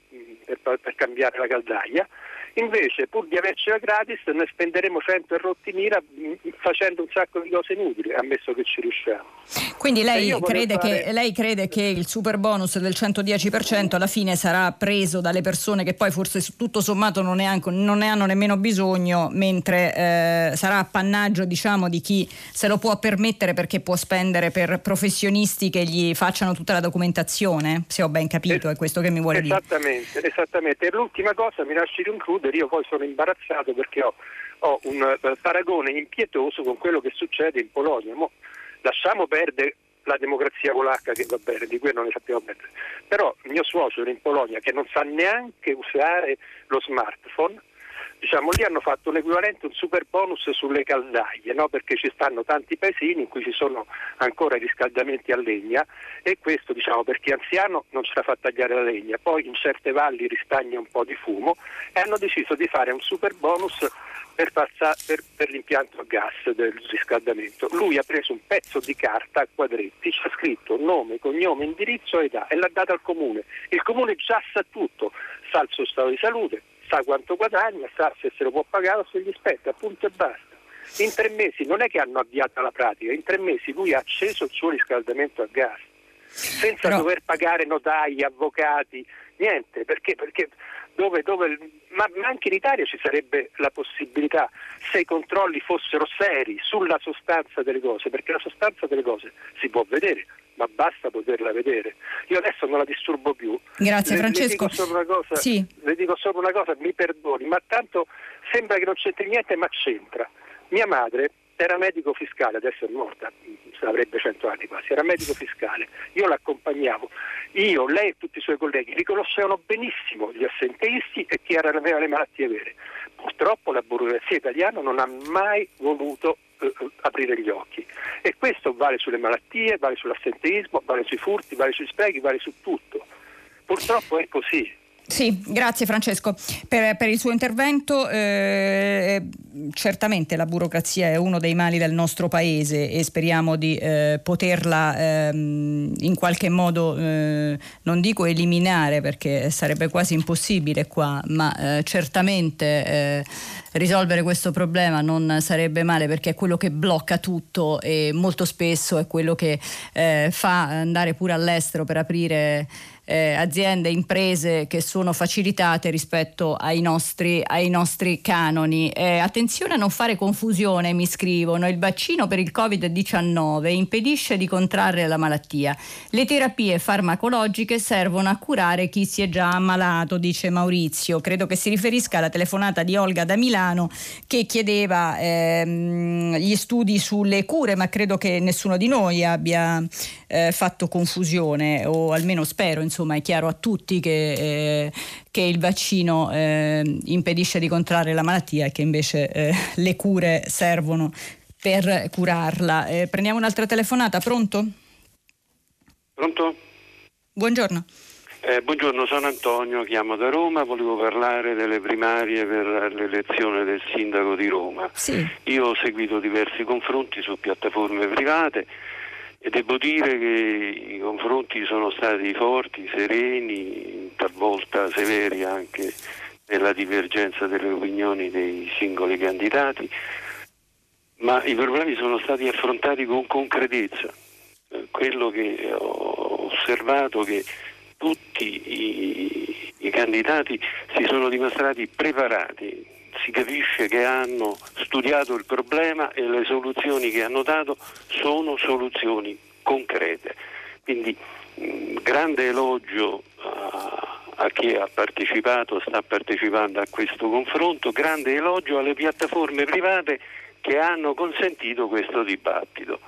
Speaker 8: per, per cambiare la caldaia Invece, pur di avercela gratis, noi spenderemo 100 e rotti mira mm, facendo un sacco di cose inutili, ammesso che ci riusciamo.
Speaker 3: Quindi lei crede, fare... che, lei crede, che, il super bonus del 110% alla fine sarà preso dalle persone che poi forse tutto sommato non ne, hanno, non ne hanno nemmeno bisogno, mentre eh, sarà appannaggio diciamo, di chi se lo può permettere perché può spendere per professionisti che gli facciano tutta la documentazione? Se ho ben capito, es- è questo che mi vuole
Speaker 8: esattamente,
Speaker 3: dire.
Speaker 8: Esattamente, e l'ultima cosa mi lasci concludere concludere, io poi sono imbarazzato perché ho, ho un uh, paragone impietoso con quello che succede in Polonia. Mo, lasciamo perdere la democrazia polacca che va bene, di quello non ne sappiamo perdere. Però mio suocero in Polonia che non sa neanche usare lo smartphone diciamo, lì hanno fatto l'equivalente, un super bonus sulle caldaie, no? perché ci stanno tanti paesini in cui ci sono ancora i riscaldamenti a legna e questo diciamo, per chi è anziano non ce la fa tagliare la legna, poi in certe valli ristagna un po' di fumo e hanno deciso di fare un super bonus per, passa, per, per l'impianto a gas del riscaldamento. Lui ha preso un pezzo di carta a quadretti, ci ha scritto nome, cognome, indirizzo e età e l'ha data al comune. Il comune già sa tutto, sa il suo stato di salute, sa quanto guadagna, sa se se lo può pagare o se gli spetta, punto e basta. In tre mesi non è che hanno avviato la pratica, in tre mesi lui ha acceso il suo riscaldamento a gas, senza Però... dover pagare notai, avvocati, niente, perché, perché dove, dove, ma, ma, anche in Italia ci sarebbe la possibilità se i controlli fossero seri sulla sostanza delle cose, perché la sostanza delle cose si può vedere, ma basta poterla vedere. Io adesso non la disturbo più.
Speaker 3: Grazie le, Francesco.
Speaker 8: Le dico, solo una cosa, sì. le dico solo una cosa, mi perdoni, ma tanto sembra che non c'entri niente, ma c'entra. Mia madre era medico fiscale, adesso è morta, avrebbe 100 anni quasi, era medico fiscale, io l'accompagnavo, io, lei e tutti i suoi colleghi riconoscevano benissimo gli assenteisti e chi aveva le malattie vere. Purtroppo la burocrazia italiana non ha mai voluto eh, aprire gli occhi e questo vale sulle malattie, vale sull'assenteismo, vale sui furti, vale sui sprechi, vale su tutto. Purtroppo è così.
Speaker 3: Sì, grazie Francesco per, per il suo intervento. Eh, certamente la burocrazia è uno dei mali del nostro paese e speriamo di eh, poterla eh, in qualche modo, eh, non dico eliminare perché sarebbe quasi impossibile qua, ma eh, certamente eh, risolvere questo problema non sarebbe male perché è quello che blocca tutto e molto spesso è quello che fa andare pure all'estero per aprire eh, aziende, imprese che sono facilitate rispetto ai nostri, ai nostri canoni. Eh, attenzione a non fare confusione, mi scrivono, il vaccino per il Covid-19 impedisce di contrarre la malattia. Le terapie farmacologiche servono a curare chi si è già ammalato, dice Maurizio. Credo che si riferisca alla telefonata di Olga da Milano che chiedeva ehm, gli studi sulle cure, ma credo che nessuno di noi abbia eh, fatto confusione o almeno spero, insomma, è chiaro a tutti che, eh, che il vaccino eh, impedisce di contrarre la malattia e che invece eh, le cure servono per curarla. Eh, prendiamo un'altra telefonata, pronto?
Speaker 9: Pronto?
Speaker 3: Buongiorno.
Speaker 9: Eh, buongiorno, sono Antonio, chiamo da Roma, volevo parlare delle primarie per l'elezione del sindaco di Roma.
Speaker 3: Sì.
Speaker 9: Io ho seguito diversi confronti su piattaforme private e devo dire che i confronti sono stati forti, sereni, talvolta severi anche nella divergenza delle opinioni dei singoli candidati, ma i problemi sono stati affrontati con concretezza. Quello che ho osservato è che tutti i, i candidati si sono dimostrati preparati, si capisce che hanno studiato il problema e le soluzioni che hanno dato sono soluzioni concrete. Quindi mh, grande elogio a, a chi ha partecipato, sta partecipando a questo confronto, grande elogio alle piattaforme private che hanno consentito questo dibattito.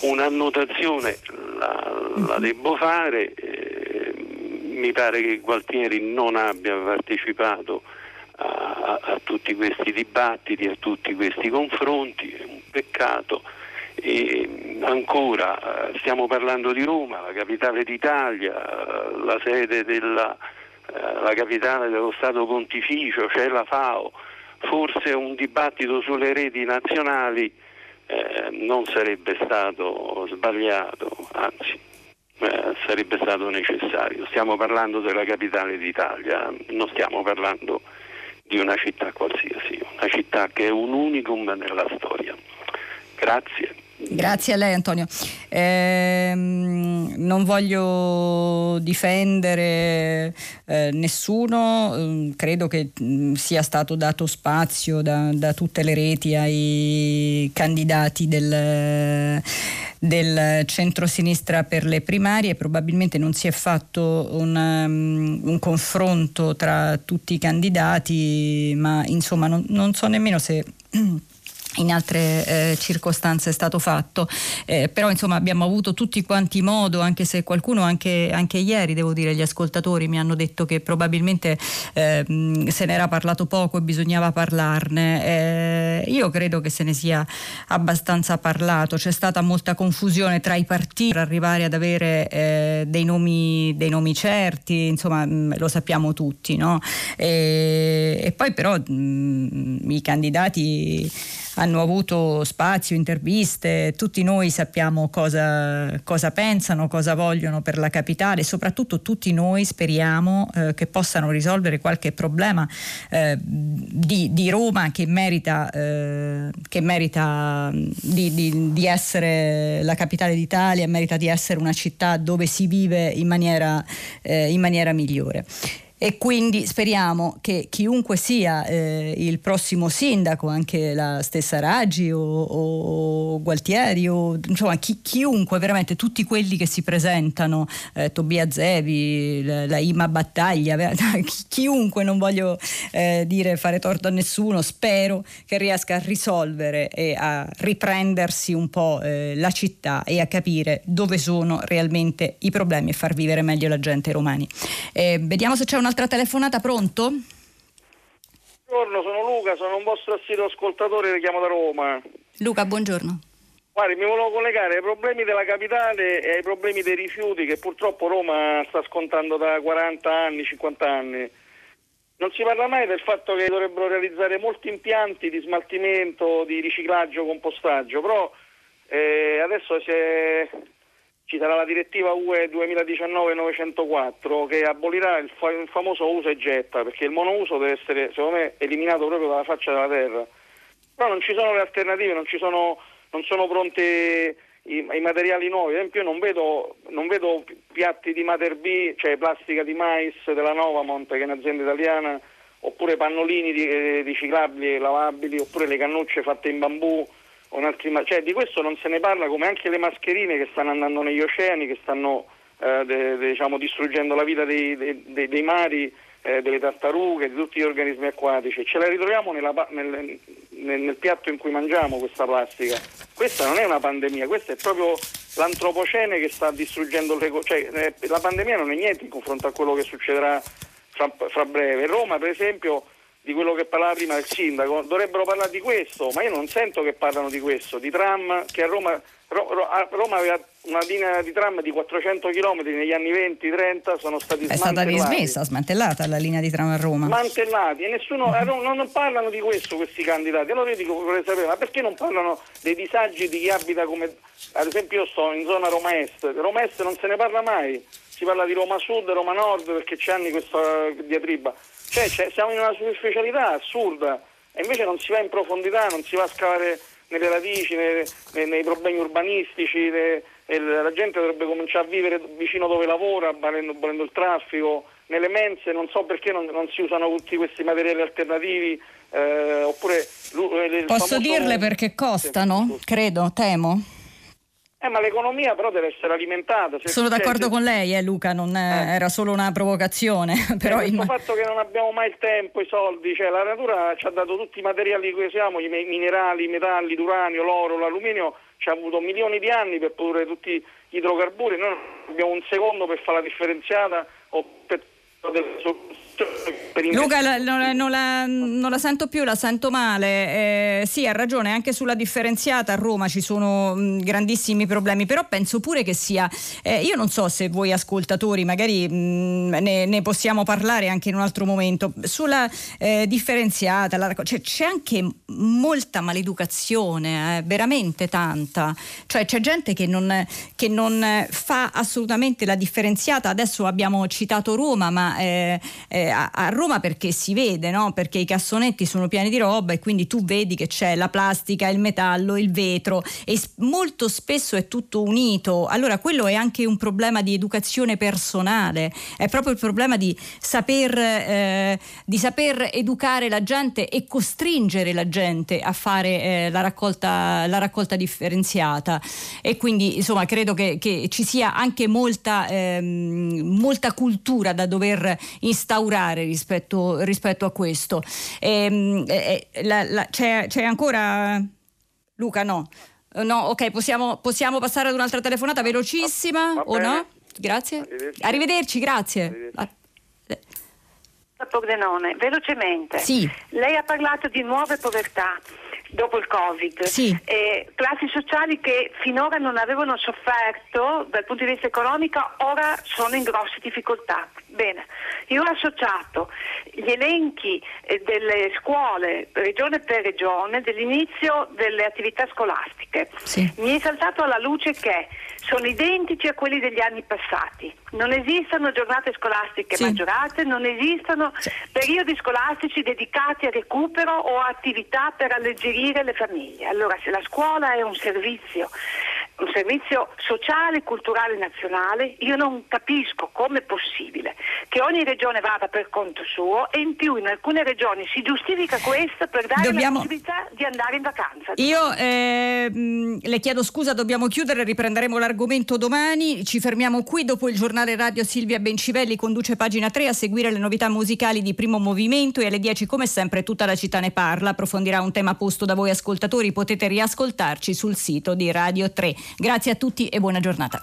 Speaker 9: Un'annotazione la, la devo fare, eh, mi pare che Gualtieri non abbia partecipato a, a, tutti questi dibattiti, a tutti questi confronti, è un peccato. E ancora eh, stiamo parlando di Roma, la capitale d'Italia, la sede della eh, la capitale dello Stato Pontificio, c'è la FAO, forse un dibattito sulle reti nazionali eh, non sarebbe stato sbagliato, anzi eh, sarebbe stato necessario. Stiamo parlando della capitale d'Italia, non stiamo parlando di una città qualsiasi, una città che è un unicum nella storia. Grazie.
Speaker 3: Grazie a lei Antonio. Eh, non voglio difendere eh, nessuno, eh, credo che mm, sia stato dato spazio da, da, tutte le reti ai candidati del, del centro-sinistra per le primarie, probabilmente non si è fatto un, um, un confronto tra tutti i candidati, ma insomma non, non so nemmeno se in altre eh, circostanze è stato fatto, eh, però insomma abbiamo avuto tutti quanti modo, anche se qualcuno anche, anche ieri, devo dire, gli ascoltatori mi hanno detto che probabilmente eh, se ne era parlato poco e bisognava parlarne. Eh, io credo che se ne sia abbastanza parlato, c'è stata molta confusione tra i partiti per arrivare ad avere eh, dei nomi, dei, nomi, certi, insomma mh, mm, lo sappiamo tutti, no? e, e, poi però mh, mm, i candidati hanno avuto spazio, interviste, tutti noi sappiamo cosa, cosa pensano, cosa vogliono per la capitale, soprattutto tutti noi speriamo eh, che possano risolvere qualche problema eh, di, di, Roma che merita, eh, che merita di, di, di, essere la capitale d'Italia, merita di essere una città dove si vive in maniera, eh, in maniera migliore e quindi speriamo che chiunque sia eh, il prossimo sindaco, anche la stessa Raggi o, o Gualtieri o insomma chi, chiunque, veramente tutti quelli che si presentano, eh, Tobia Zevi, la, la, Ima Battaglia, chiunque, non voglio eh, dire fare torto a nessuno, spero che riesca a risolvere e a riprendersi un po' eh, la città e a capire dove sono realmente i problemi e far vivere meglio la gente romani. Eh, vediamo se c'è una un'altra telefonata, pronto?
Speaker 10: Buongiorno, sono Luca, sono un vostro assiduo ascoltatore, le chiamo da Roma.
Speaker 3: Luca, buongiorno.
Speaker 10: Guardi, mi volevo collegare ai problemi della capitale e ai problemi dei rifiuti che purtroppo Roma sta scontando da 40 anni, 50 anni. Non si parla mai del fatto che dovrebbero realizzare molti impianti di smaltimento, di riciclaggio, compostaggio, però eh, adesso si è ci sarà la direttiva UE 2019-904 che abolirà il, fa- il, famoso uso e getta, perché il monouso deve essere, secondo me, eliminato proprio dalla faccia della terra. Però non ci sono le alternative, non, sono, non sono pronte i, i materiali nuovi. Ad esempio, io non vedo, non vedo piatti di Mater B, cioè plastica di mais della Novamont, che è un'azienda italiana, oppure pannolini eh, riciclabili e lavabili, oppure le cannucce fatte in bambù. Cioè, di questo non se ne parla come anche le mascherine che stanno andando negli oceani, che stanno eh, de, de, diciamo, distruggendo la vita dei, dei, dei mari eh, delle tartarughe, di tutti gli organismi acquatici. Ce la ritroviamo nella, nel, nel, nel, piatto in cui mangiamo questa plastica. Questa non è una pandemia, questa è proprio l'antropocene che sta distruggendo le cose. Cioè, eh, la pandemia non è niente in confronto a quello che succederà fra, fra breve. Roma, per esempio, di quello che parlava prima il sindaco, dovrebbero parlare di questo, ma io non sento che parlano di questo, di tram che a Roma Roma aveva una linea di tram di 400 km negli anni 20-30 sono stati
Speaker 3: è stata dismessa, smantellata la linea di tram a Roma.
Speaker 10: Smantellati e nessuno uh-huh. non, non, parlano di questo questi candidati allora io dico vorrei sapere ma perché non parlano dei disagi di chi abita come ad esempio io sto in zona Roma Est Roma Est non se ne parla mai si parla di Roma Sud, Roma Nord perché c'è anni questa diatriba cioè siamo in una superficialità assurda e invece non si va in profondità non si va a scavare nelle radici, nei, nei, nei problemi urbanistici, le, la gente dovrebbe cominciare a vivere vicino dove lavora, volendo, volendo il traffico, nelle mense, non so perché non, non si usano tutti questi materiali alternativi. Eh, oppure,
Speaker 3: Posso famoso... dirle perché costano? Credo, temo.
Speaker 10: Eh, ma l'economia però deve essere alimentata.
Speaker 3: Se Sono d'accordo con lei, eh, Luca, non eh. era solo una provocazione. però
Speaker 10: il in... fatto che non abbiamo mai il tempo, i soldi, cioè la natura ci ha dato tutti i materiali di cui siamo, i minerali, i metalli, l'uranio, l'oro, l'alluminio, ci ha avuto milioni di anni per produrre tutti gli idrocarburi, noi abbiamo un secondo per fare la differenziata o per
Speaker 3: Luca, la, non, la, non, la, non, la, sento più, la sento male. Eh, sì, ha ragione, anche sulla differenziata a Roma ci sono mh, grandissimi problemi, però penso pure che sia, eh, io non so se voi ascoltatori magari mh, ne, ne, possiamo parlare anche in un altro momento, sulla eh, differenziata, cioè, c'è anche molta maleducazione, eh, veramente tanta, cioè c'è gente che non, che non, fa assolutamente la differenziata, adesso abbiamo citato Roma, ma eh, a, a, Roma perché si vede, no? perché i cassonetti sono pieni di roba e quindi tu vedi che c'è la plastica, il metallo, il vetro e molto spesso è tutto unito. Allora quello è anche un problema di educazione personale, è proprio il problema di saper, eh, di saper educare la gente e costringere la gente a fare eh, la, raccolta, la, raccolta, differenziata. E quindi insomma credo che, che ci sia anche molta, ehm, molta cultura da dover instaurare migliorare rispetto, rispetto a questo. E, e, la, la, c'è, c'è ancora... Luca, no. No, ok, possiamo, possiamo, passare ad un'altra telefonata velocissima va, va o no? Grazie. Arrivederci, Arrivederci grazie. Arrivederci.
Speaker 11: Pordenone, velocemente.
Speaker 3: Sì.
Speaker 11: Lei ha parlato di nuove povertà dopo il Covid,
Speaker 3: sì.
Speaker 11: eh, classi sociali che finora non avevano sofferto dal punto di vista economico, ora sono in grosse difficoltà. Bene, io ho associato gli elenchi eh, delle scuole regione per regione dell'inizio delle attività scolastiche.
Speaker 3: Sì.
Speaker 11: Mi è saltato alla luce che sono identici a quelli degli anni passati. Non esistono giornate scolastiche sì. maggiorate, non esistono sì. periodi scolastici dedicati a recupero o attività per alleggerire le famiglie. Allora, se la scuola è un servizio un servizio sociale e culturale nazionale, io non capisco come è possibile che ogni regione vada per conto suo e in più in alcune regioni si giustifica questo per dare dobbiamo... la possibilità di andare in vacanza.
Speaker 3: Io eh, le chiedo scusa, dobbiamo chiudere, riprenderemo l'argomento domani, ci fermiamo qui dopo il giornale radio Silvia Bencivelli conduce pagina 3 a seguire le novità musicali di primo movimento e alle 10 come sempre tutta la città ne parla, approfondirà un tema posto da voi ascoltatori, potete riascoltarci sul sito di Radio 3. Grazie a tutti e buona giornata.